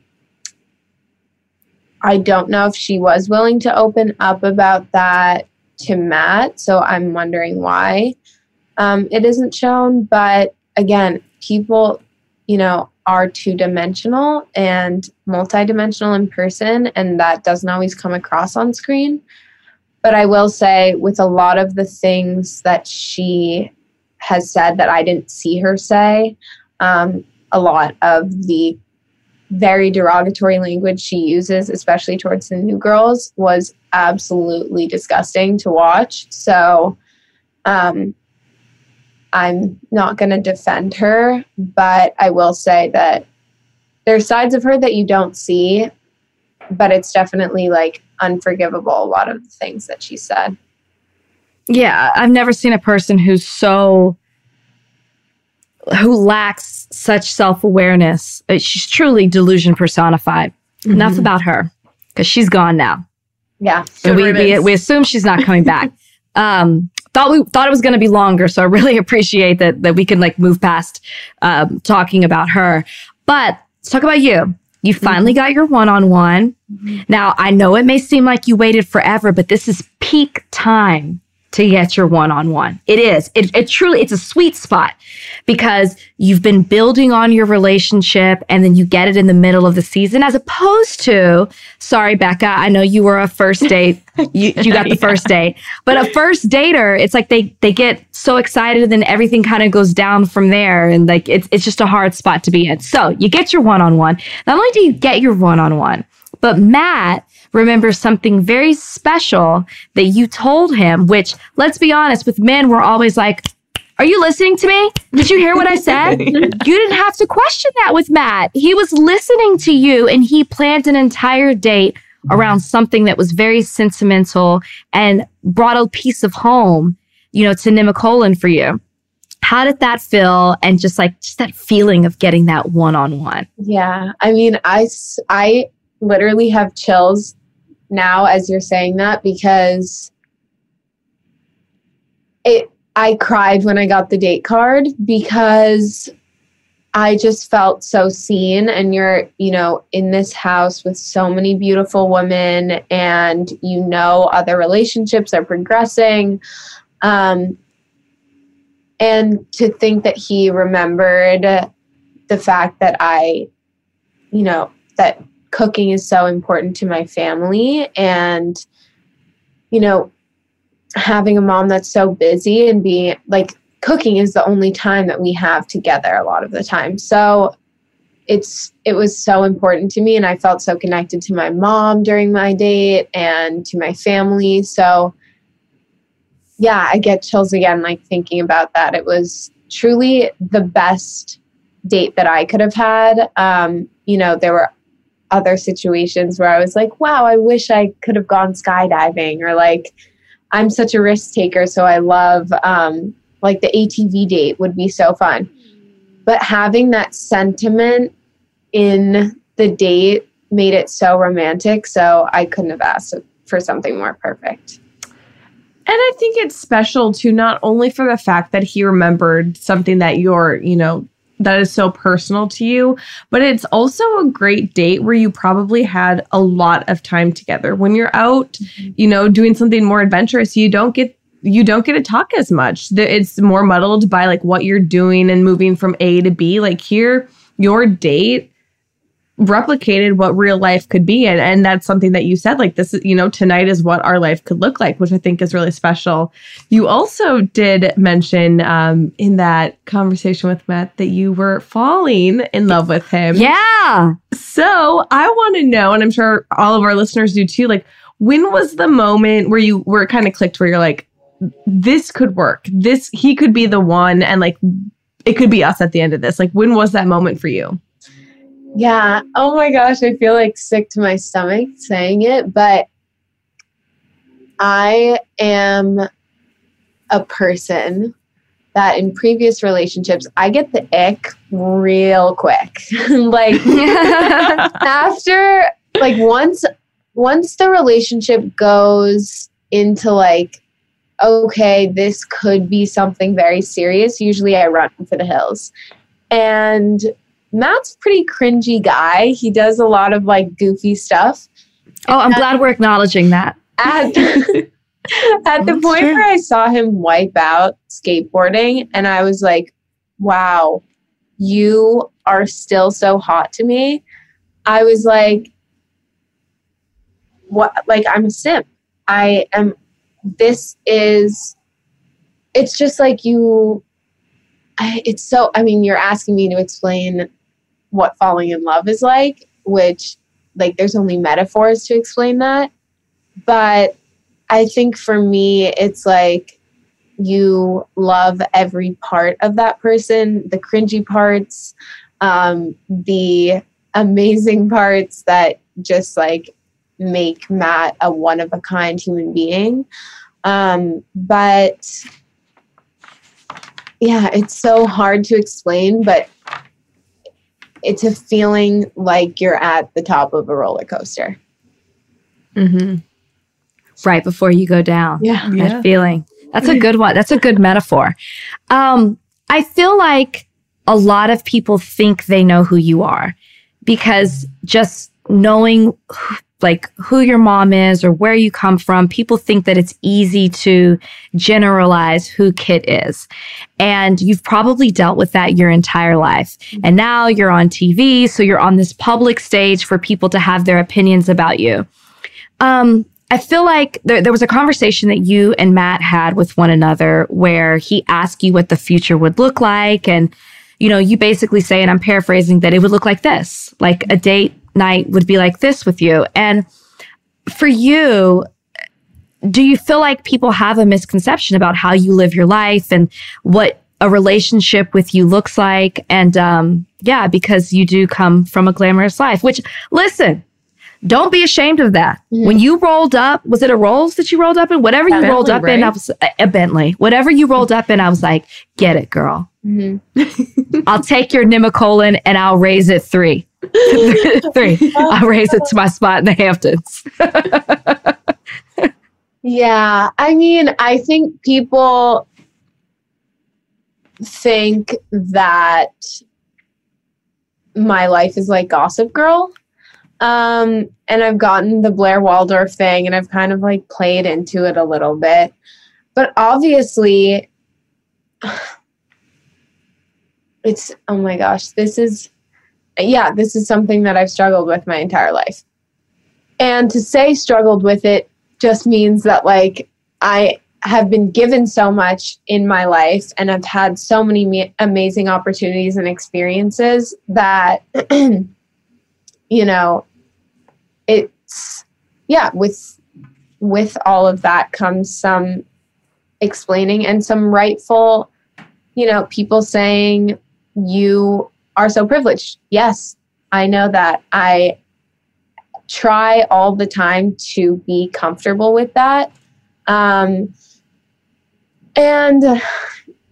I don't know if she was willing to open up about that to Matt. So I'm wondering why um, it isn't shown. But again, people, you know, are two dimensional and multidimensional in person, and that doesn't always come across on screen. But I will say, with a lot of the things that she has said that I didn't see her say, um, a lot of the very derogatory language she uses, especially towards the new girls, was absolutely disgusting to watch. So um, I'm not going to defend her, but I will say that there's sides of her that you don't see, but it's definitely like unforgivable, a lot of the things that she said. Yeah, I've never seen a person who's so who lacks such self-awareness. Uh, she's truly delusion personified. Mm-hmm. Enough about her because she's gone now. Yeah. And we, we, we assume she's not coming back. um, thought we thought it was going to be longer, so I really appreciate that that we can like move past um, talking about her. But let's talk about you. You finally mm-hmm. got your one-on-one. Mm-hmm. Now I know it may seem like you waited forever, but this is peak time to get your one-on-one. It is. It, it truly, it's a sweet spot because you've been building on your relationship and then you get it in the middle of the season as opposed to, sorry, Becca, I know you were a first date. You, you got the first date, but a first dater, it's like they, they get so excited and then everything kind of goes down from there. And like, it's, it's just a hard spot to be in. So you get your one-on-one. Not only do you get your one-on-one, but Matt remembers something very special that you told him, which let's be honest, with men, we're always like, are you listening to me? Did you hear what I said? you didn't have to question that with Matt. He was listening to you and he planned an entire date around something that was very sentimental and brought a piece of home, you know, to Nemacolin for you. How did that feel? And just like, just that feeling of getting that one on one. Yeah. I mean, I, I literally have chills now as you're saying that because it I cried when I got the date card because I just felt so seen and you're, you know, in this house with so many beautiful women and you know other relationships are progressing. Um and to think that he remembered the fact that I, you know, that cooking is so important to my family and, you know, having a mom that's so busy and being like cooking is the only time that we have together a lot of the time. So it's it was so important to me and I felt so connected to my mom during my date and to my family. So yeah, I get chills again like thinking about that. It was truly the best date that I could have had. Um, you know, there were other situations where I was like, wow, I wish I could have gone skydiving or like I'm such a risk taker, so I love um, like the ATV date would be so fun. But having that sentiment in the date made it so romantic. So I couldn't have asked for something more perfect. And I think it's special too, not only for the fact that he remembered something that you're, you know, that is so personal to you, but it's also a great date where you probably had a lot of time together. When you're out, mm-hmm. you know, doing something more adventurous, you don't get you don't get to talk as much. It's more muddled by like what you're doing and moving from A to B. Like here, your date replicated what real life could be. And, and that's something that you said like this is you know tonight is what our life could look like which i think is really special. You also did mention um, in that conversation with matt that you were falling in love with him. Yeah. So i want to know and i'm sure all of our listeners do too like when was the moment where you were kind of clicked where you're like this could work. This he could be the one and like it could be us at the end of this. Like when was that moment for you yeah. Oh my gosh, I feel like sick to my stomach saying it, but I am a person that in previous relationships I get the ick real quick. like after like once once the relationship goes into like okay, this could be something very serious, usually I run for the hills. And Matt's pretty cringy guy. He does a lot of like goofy stuff. Oh, I'm glad we're acknowledging that. At, at the point true. where I saw him wipe out skateboarding, and I was like, wow, you are still so hot to me. I was like, what? Like, I'm a simp. I am, this is, it's just like you, I, it's so, I mean, you're asking me to explain what falling in love is like, which like there's only metaphors to explain that. But I think for me, it's like you love every part of that person, the cringy parts, um, the amazing parts that just like make Matt a one of a kind human being. Um, but yeah, it's so hard to explain, but it's a feeling like you're at the top of a roller coaster. Mm-hmm. Right before you go down. Yeah. That yeah. feeling. That's a good one. That's a good metaphor. Um, I feel like a lot of people think they know who you are because just knowing like who your mom is or where you come from, people think that it's easy to generalize who Kit is. And you've probably dealt with that your entire life. And now you're on TV, so you're on this public stage for people to have their opinions about you. Um, I feel like there, there was a conversation that you and Matt had with one another where he asked you what the future would look like. And, you know, you basically say, and I'm paraphrasing, that it would look like this, like a date night would be like this with you. And for you, do you feel like people have a misconception about how you live your life and what a relationship with you looks like? And um, yeah, because you do come from a glamorous life, which listen, don't be ashamed of that. Mm-hmm. When you rolled up, was it a Rolls that you rolled up in? Whatever you Bentley, rolled up right? in, I was a Bentley. Whatever you rolled up in, I was like, get it, girl. Mm-hmm. I'll take your Nemacolin and I'll raise it three. Three. I'll raise it to my spot in the Hamptons. yeah. I mean, I think people think that my life is like Gossip Girl. Um, and I've gotten the Blair Waldorf thing and I've kind of like played into it a little bit. But obviously, it's oh my gosh, this is yeah, this is something that I've struggled with my entire life. And to say struggled with it just means that like I have been given so much in my life and I've had so many ma- amazing opportunities and experiences that you know it's yeah with with all of that comes some explaining and some rightful you know people saying you are so privileged. Yes i know that. I try all the time to be comfortable with that. Um, and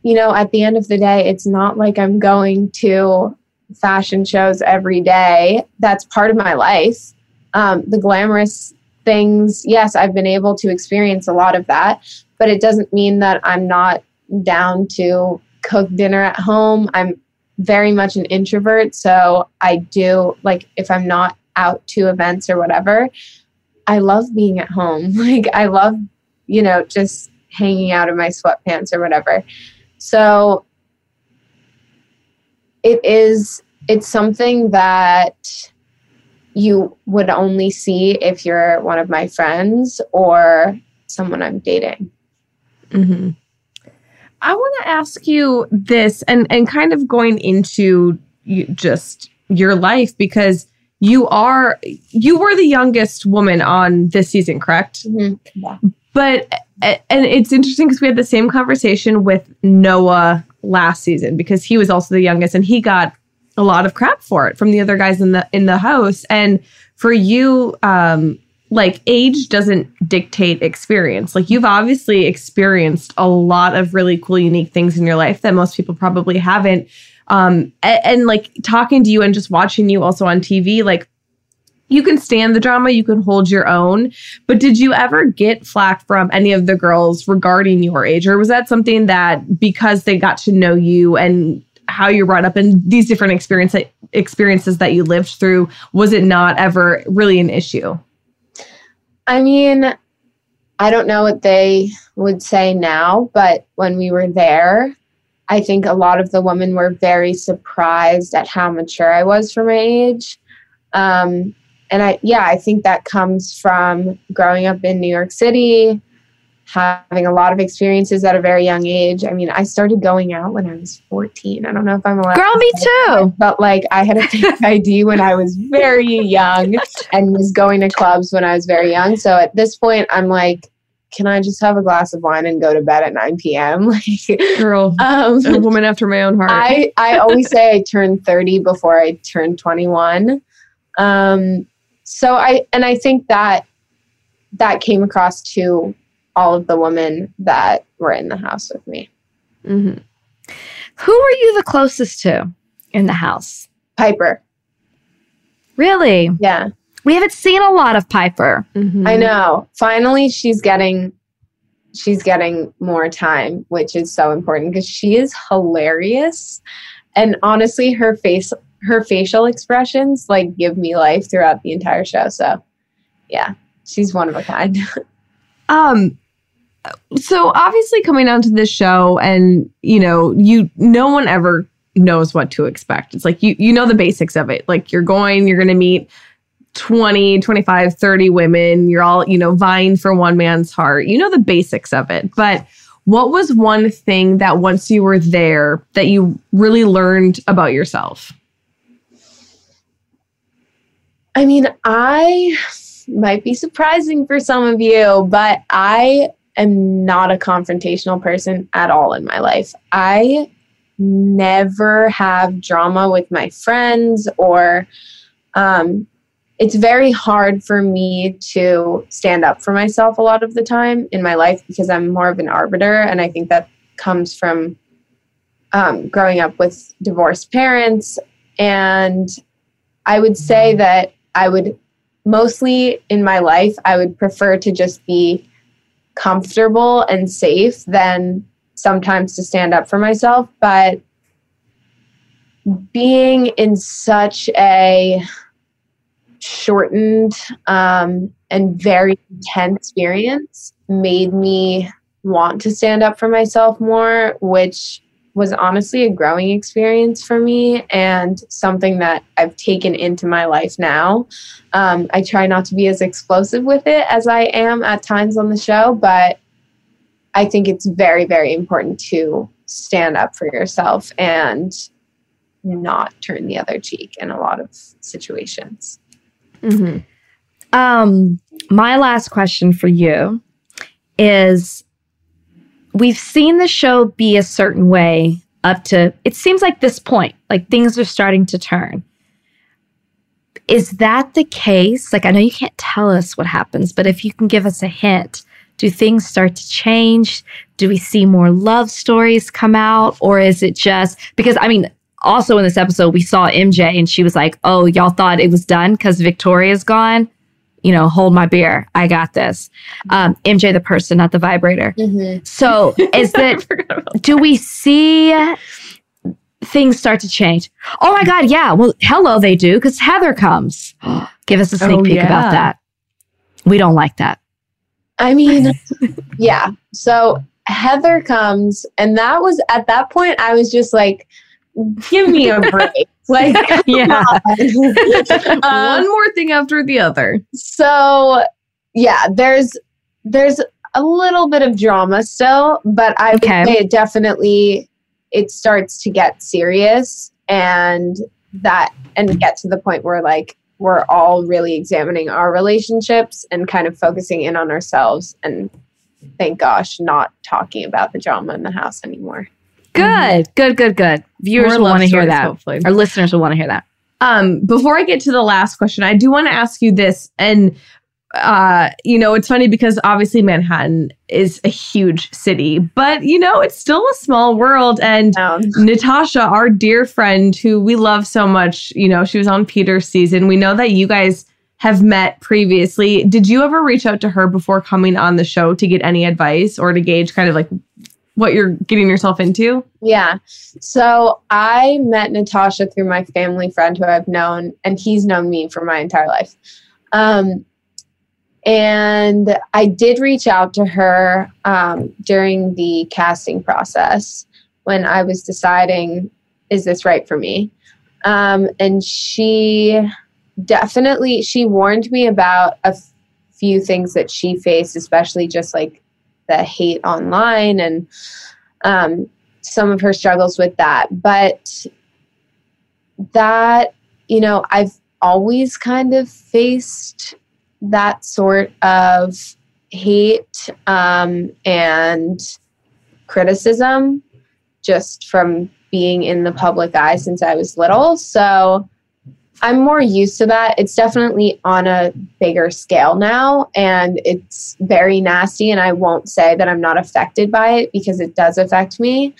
you know at the end of the day it's not like i'm going to fashion shows every day. That's part of my life. Um, the glamorous things yes i've been able to experience a lot of that but it doesn't mean that i'm not down to cook dinner at home. I'm very much an introvert so i do like if i'm not out to events or whatever i love being at home like i love you know just hanging out in my sweatpants or whatever so it is it's something that you would only see if you're one of my friends or someone I'm dating. Mm-hmm. I want to ask you this, and and kind of going into just your life because you are you were the youngest woman on this season, correct? Mm-hmm. Yeah. But and it's interesting because we had the same conversation with Noah last season because he was also the youngest and he got a lot of crap for it from the other guys in the in the house and for you um like age doesn't dictate experience like you've obviously experienced a lot of really cool unique things in your life that most people probably haven't um and, and like talking to you and just watching you also on TV like you can stand the drama, you can hold your own. But did you ever get flack from any of the girls regarding your age? Or was that something that because they got to know you and how you brought up and these different experience, experiences that you lived through, was it not ever really an issue? I mean, I don't know what they would say now, but when we were there, I think a lot of the women were very surprised at how mature I was for my age. Um, and I, yeah, I think that comes from growing up in New York City, having a lot of experiences at a very young age. I mean, I started going out when I was 14. I don't know if I'm allowed. Girl, me too. But like, I had a fake ID when I was very young and was going to clubs when I was very young. So at this point, I'm like, can I just have a glass of wine and go to bed at 9 p.m.? Like, girl, um, a woman after my own heart. I, I always say I turned 30 before I turned 21. Um, so I, and I think that that came across to all of the women that were in the house with me. Mm-hmm. Who were you the closest to in the house? Piper. Really? Yeah. We haven't seen a lot of Piper. Mm-hmm. I know. Finally, she's getting she's getting more time, which is so important because she is hilarious. And honestly, her face her facial expressions like give me life throughout the entire show. So, yeah, she's one of a kind. um so obviously coming onto this show and you know you no one ever knows what to expect. It's like you you know the basics of it. Like you're going you're going to meet 20 25 30 women. You're all you know vying for one man's heart. You know the basics of it. But what was one thing that once you were there that you really learned about yourself? I mean i might be surprising for some of you but i am not a confrontational person at all in my life. I never have drama with my friends or um, it's very hard for me to stand up for myself a lot of the time in my life because I'm more of an arbiter. And I think that comes from um, growing up with divorced parents. And I would say that I would mostly in my life, I would prefer to just be comfortable and safe than sometimes to stand up for myself. But being in such a shortened um, and very intense experience made me want to stand up for myself more, which was honestly a growing experience for me and something that I've taken into my life now. Um, I try not to be as explosive with it as I am at times on the show, but I think it's very, very important to stand up for yourself and not turn the other cheek in a lot of situations. Mm-hmm. Um, my last question for you is we've seen the show be a certain way up to it seems like this point, like things are starting to turn. Is that the case? Like, I know you can't tell us what happens, but if you can give us a hint, do things start to change? Do we see more love stories come out? Or is it just because, I mean, also in this episode, we saw MJ and she was like, oh, y'all thought it was done because Victoria's gone? You know, hold my beer. I got this. Um, MJ, the person, not the vibrator. Mm-hmm. So is that, do we see things start to change? Oh my God, yeah. Well, hello, they do because Heather comes. Give us a sneak Oh, peek yeah. about that. We don't like that. I mean, yeah. So Heather comes, and that was at that point, I was just like, give me a break. Like, Yeah. One more thing after the other. so yeah, there's there's a little bit of drama still, but I would Okay. say it definitely it starts to get serious and that and get to the point where like we're all really examining our relationships and kind of focusing in on ourselves and thank gosh not talking about the drama in the house anymore. Good, good, good, good. Viewers More will want to hear that. Hopefully. Our listeners will want to hear that. Um, before I get to the last question, I do want to ask you this, and uh, you know, it's funny because obviously Manhattan is a huge city, but you know, it's still a small world. And Natasha, our dear friend who we love so much, you know, she was on Peter's season. We know that you guys have met previously. Did you ever reach out to her before coming on the show to get any advice or to gauge kind of like what you're getting yourself into? Yeah. So I met Natasha through my family friend who I've known, and he's known me for my entire life. Um, and I did reach out to her um, during the casting process when I was deciding, is this right for me? Um, and she definitely she warned me about a few things that she faced, especially just like the hate online and um, some of her struggles with that. But that, you know, I've always kind of faced that sort of hate um, and criticism just from being in the public eye since I was little. So I'm more used to that. It's definitely on a bigger scale now, and it's very nasty. And I won't say that I'm not affected by it because it does affect me.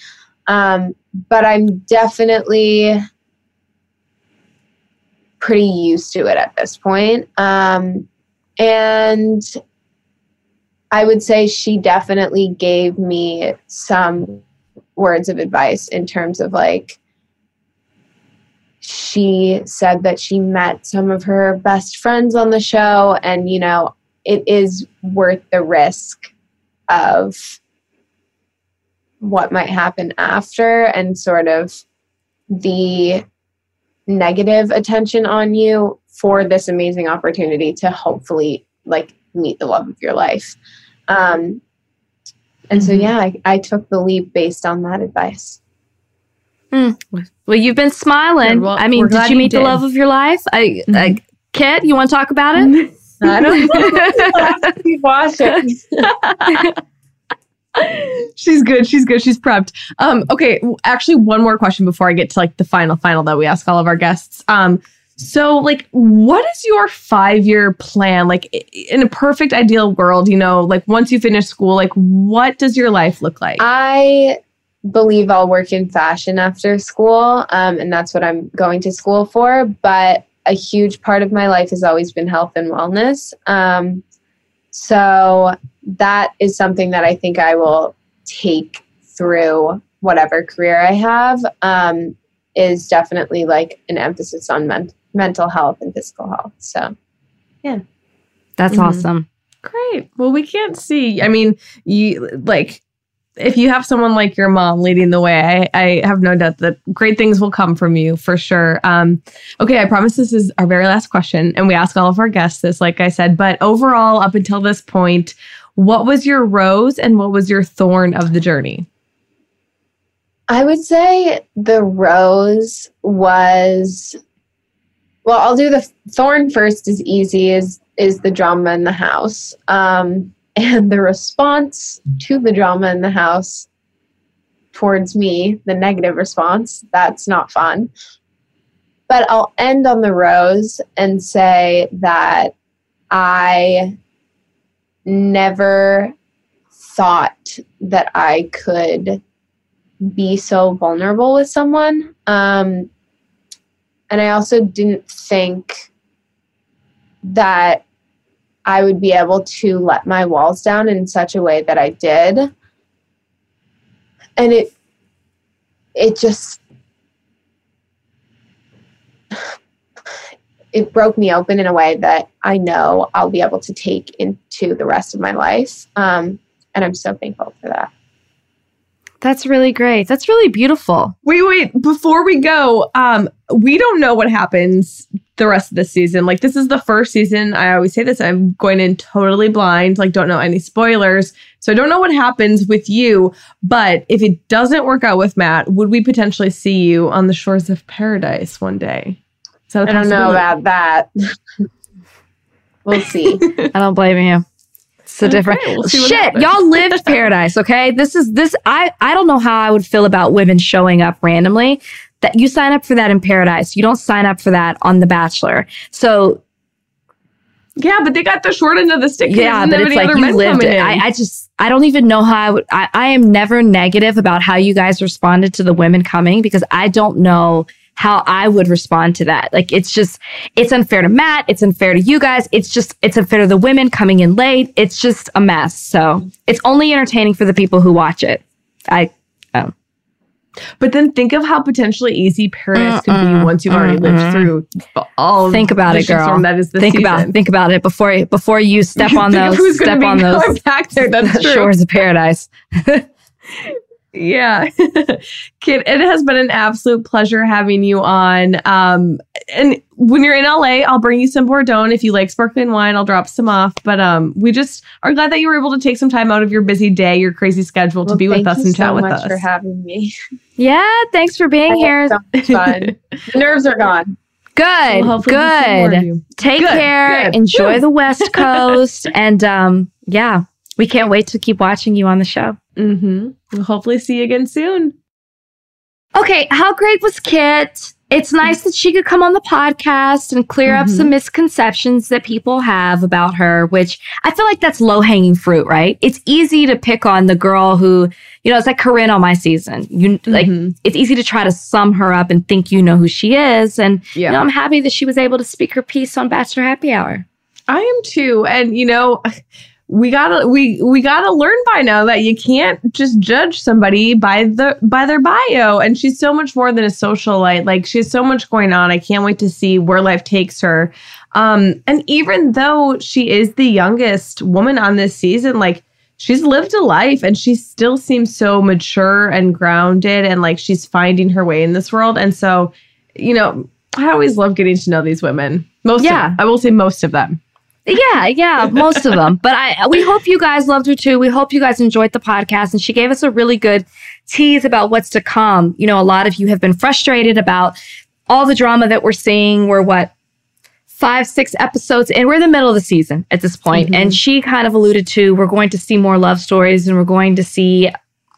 Um, but I'm definitely pretty used to it at this point. Um, and I would say she definitely gave me some words of advice in terms of like, she said that she met some of her best friends on the show, and you know, it is worth the risk of what might happen after and sort of the negative attention on you for this amazing opportunity to hopefully like meet the love of your life. Um, and so, Mhm. yeah, I, I took the leap based on that advice. Well, you've been smiling. Well, I mean, did glad you you meet the love of your life? I, I Kit, you want to talk about it? I don't know. Keep watching. she's good. She's good. She's prepped. Um, okay, actually, one more question before I get to like the final final that we ask all of our guests. Um, so like, what is your five year plan? Like, in a perfect ideal world, you know, like once you finish school, like what does your life look like? I believe I'll work in fashion after school, um, and that's what I'm going to school for. But a huge part of my life has always been health and wellness. Um, so that is something that I think I will take through whatever career I have. Um, is definitely like an emphasis on men- mental health and physical health. So yeah, That's Mhm. awesome. Great. Well, we can't see. I mean, you like if you have someone like your mom leading the way, I, I have no doubt that great things will come from you for sure. Um, okay, I promise this is our very last question, and we ask all of our guests this, like I said. But overall, up until this point, what was your rose and what was your thorn of the journey? I would say the rose was well, I'll do the thorn first is easy is is the drama in the house. Um and the response to the drama in the house towards me, the negative response, that's not fun. But I'll end on the rose and say that I never thought that I could be so vulnerable with someone. Um, and I also didn't think that I would be able to let my walls down in such a way that I did. And it it just it broke me open in a way that I know I'll be able to take into the rest of my life. Um, and I'm so thankful for that. That's really great. That's really beautiful. Wait, wait. Before we go, um, we don't know what happens the rest of the season. Like this is the first season. I always say this. I'm going in totally blind. Like don't know any spoilers. So I don't know what happens with you. But if it doesn't work out with Matt, would we potentially see you on the shores of paradise one day? I don't know about that. we'll see. I don't blame you. It's a Okay, different we'll shit. Y'all lived paradise, okay? This is this. I I don't know how I would feel about women showing up randomly. That you sign up for that in paradise. You don't sign up for that on The Bachelor. So Yeah, but they got the short end of the stick. yeah, but it's like you lived it. I, I just I don't even know how I would. I, I am never negative about how you guys responded to the women coming because I don't know how I would respond to that. Like it's just it's unfair to Matt. It's unfair to you guys. It's just it's unfair to the women coming in late. It's just a mess. So it's only entertaining for the people who watch it. I oh. But then think of how potentially easy paradise could be once you've already lived through all. Think about it, girl. That is the think season. about think about it before before you step on those who's step on those back there. That's true. shores of paradise. Yeah. Kit, it has been an absolute pleasure having you on. Um, and when you're in LA, I'll bring you some Bourdon. If you like sparkling wine, I'll drop some off. But um, we just are glad that you were able to take some time out of your busy day, your crazy schedule to be with us you and chat so with much us. for having me. Yeah, thanks for being I here. had so fun. The nerves are gone. Good, We'll hopefully do some more of good. Take Good, care. good. Enjoy Woo. the West Coast, and um, yeah, we can't wait to keep watching you on the show. Mm-hmm. We'll hopefully see you again soon. Okay, how great was Kit? It's nice that she could come on the podcast and clear up Mhm. some misconceptions that people have about her, which I feel like that's low hanging fruit, right? It's easy to pick on the girl who, you know, it's like Corinne on my season. You like, Mhm. it's easy to try to sum her up and think you know who she is. And yeah. you know, I'm happy that she was able to speak her piece on Bachelor Happy Hour. I am too. And you know, we gotta we we gotta learn by now that you can't just judge somebody by the by their bio. And she's so much more than a socialite. Like she has so much going on. I can't wait to see where life takes her. Um, and even though she is the youngest woman on this season, like she's lived a life and she still seems so mature and grounded and like she's finding her way in this world. And so, you know, I always love getting to know these women. Most Yeah. of them. I will say most of them. Yeah, yeah, most of them. But I we hope you guys loved her too. We hope you guys enjoyed the podcast and she gave us a really good tease about what's to come. You know, a lot of you have been frustrated about all the drama that we're seeing. We're what five, six episodes and we're in the middle of the season at this point. Mhm. And she kind of alluded to we're going to see more love stories and we're going to see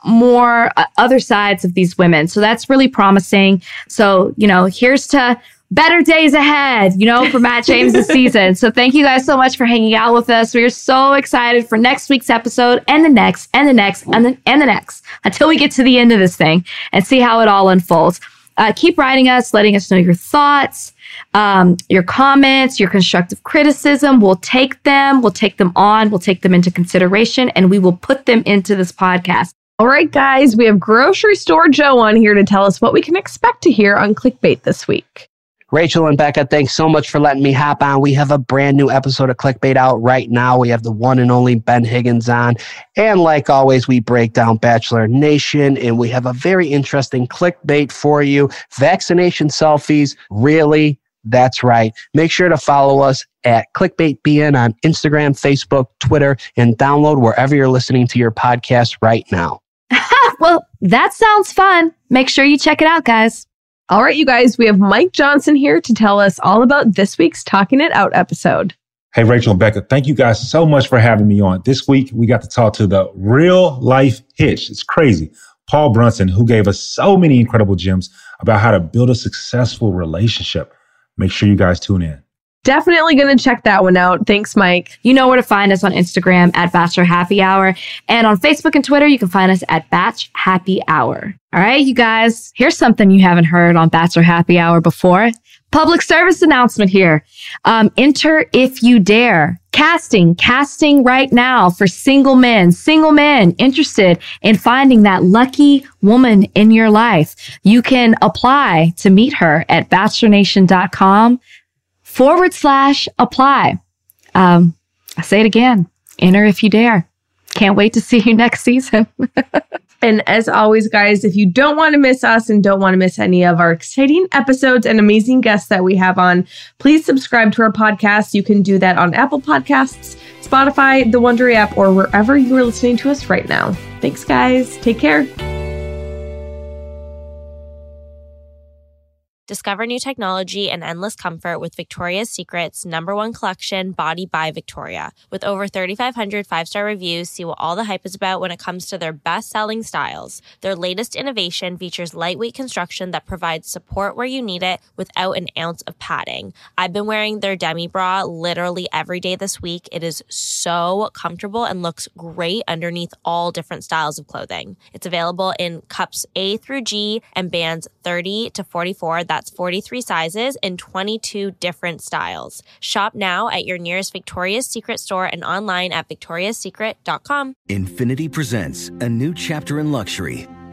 more uh, other sides of these women. So that's really promising. So, you know, here's to better days ahead, you know, for Matt James' season. So thank you guys so much for hanging out with us. We are so excited for next week's episode and the next and the next and the, and the next until we get to the end of this thing and see how it all unfolds. Uh, keep writing us, letting us know your thoughts, um, your comments, your constructive criticism. We'll take them, we'll take them on, we'll take them into consideration, and we will put them into this podcast. All right, guys, we have Grocery Store Joe on here to tell us what we can expect to hear on Clickbait this week. Rachel and Becca, thanks so much for letting me hop on. We have a brand new episode of Clickbait out right now. We have the one and only Ben Higgins on. And like always, we break down Bachelor Nation and we have a very interesting clickbait for you. Vaccination selfies. Really? That's right. Make sure to follow us at ClickbaitBN on Instagram, Facebook, Twitter, and download wherever you're listening to your podcast right now. well, that sounds fun. Make sure you check it out, guys. All right, you guys, we have Mike Johnson here to tell us all about this week's Talking It Out episode. Hey, Rachel and Becca, thank you guys so much for having me on. This week, we got to talk to the real life hitch. It's crazy. Paul Brunson, who gave us so many incredible gems about how to build a successful relationship. Make sure you guys tune in. Definitely going to check that one out. Thanks, Mike. You know where to find us on Instagram at Bachelor Happy Hour. And on Facebook and Twitter, you can find us at Batch Happy Hour. All right, you guys, here's something you haven't heard on Bachelor Happy Hour before. Public service announcement here. Um, enter if you dare. Casting, casting right now for single men, single men interested in finding that lucky woman in your life. You can apply to meet her at bachelornation.com forward slash apply. Um, I say it again. Enter if you dare. Can't wait to see you next season. and as always, guys, if you don't want to miss us and don't want to miss any of our exciting episodes and amazing guests that we have on, please subscribe to our podcast. You can do that on Apple Podcasts, Spotify, the Wondery app, or wherever you are listening to us right now. Thanks, guys. Take care. Discover new technology and endless comfort with Victoria's Secret's number one collection, Body by Victoria. With over 3,500 five star reviews, see what all the hype is about when it comes to their best selling styles. Their latest innovation features lightweight construction that provides support where you need it without an ounce of padding. I've been wearing their demi bra literally every day this week. It is so comfortable and looks great underneath all different styles of clothing. It's available in cups A through G and bands 30 to 44. That's 43 sizes in 22 different styles. Shop now at your nearest Victoria's Secret store and online at victoriassecret.com. Infiniti presents a new chapter in luxury,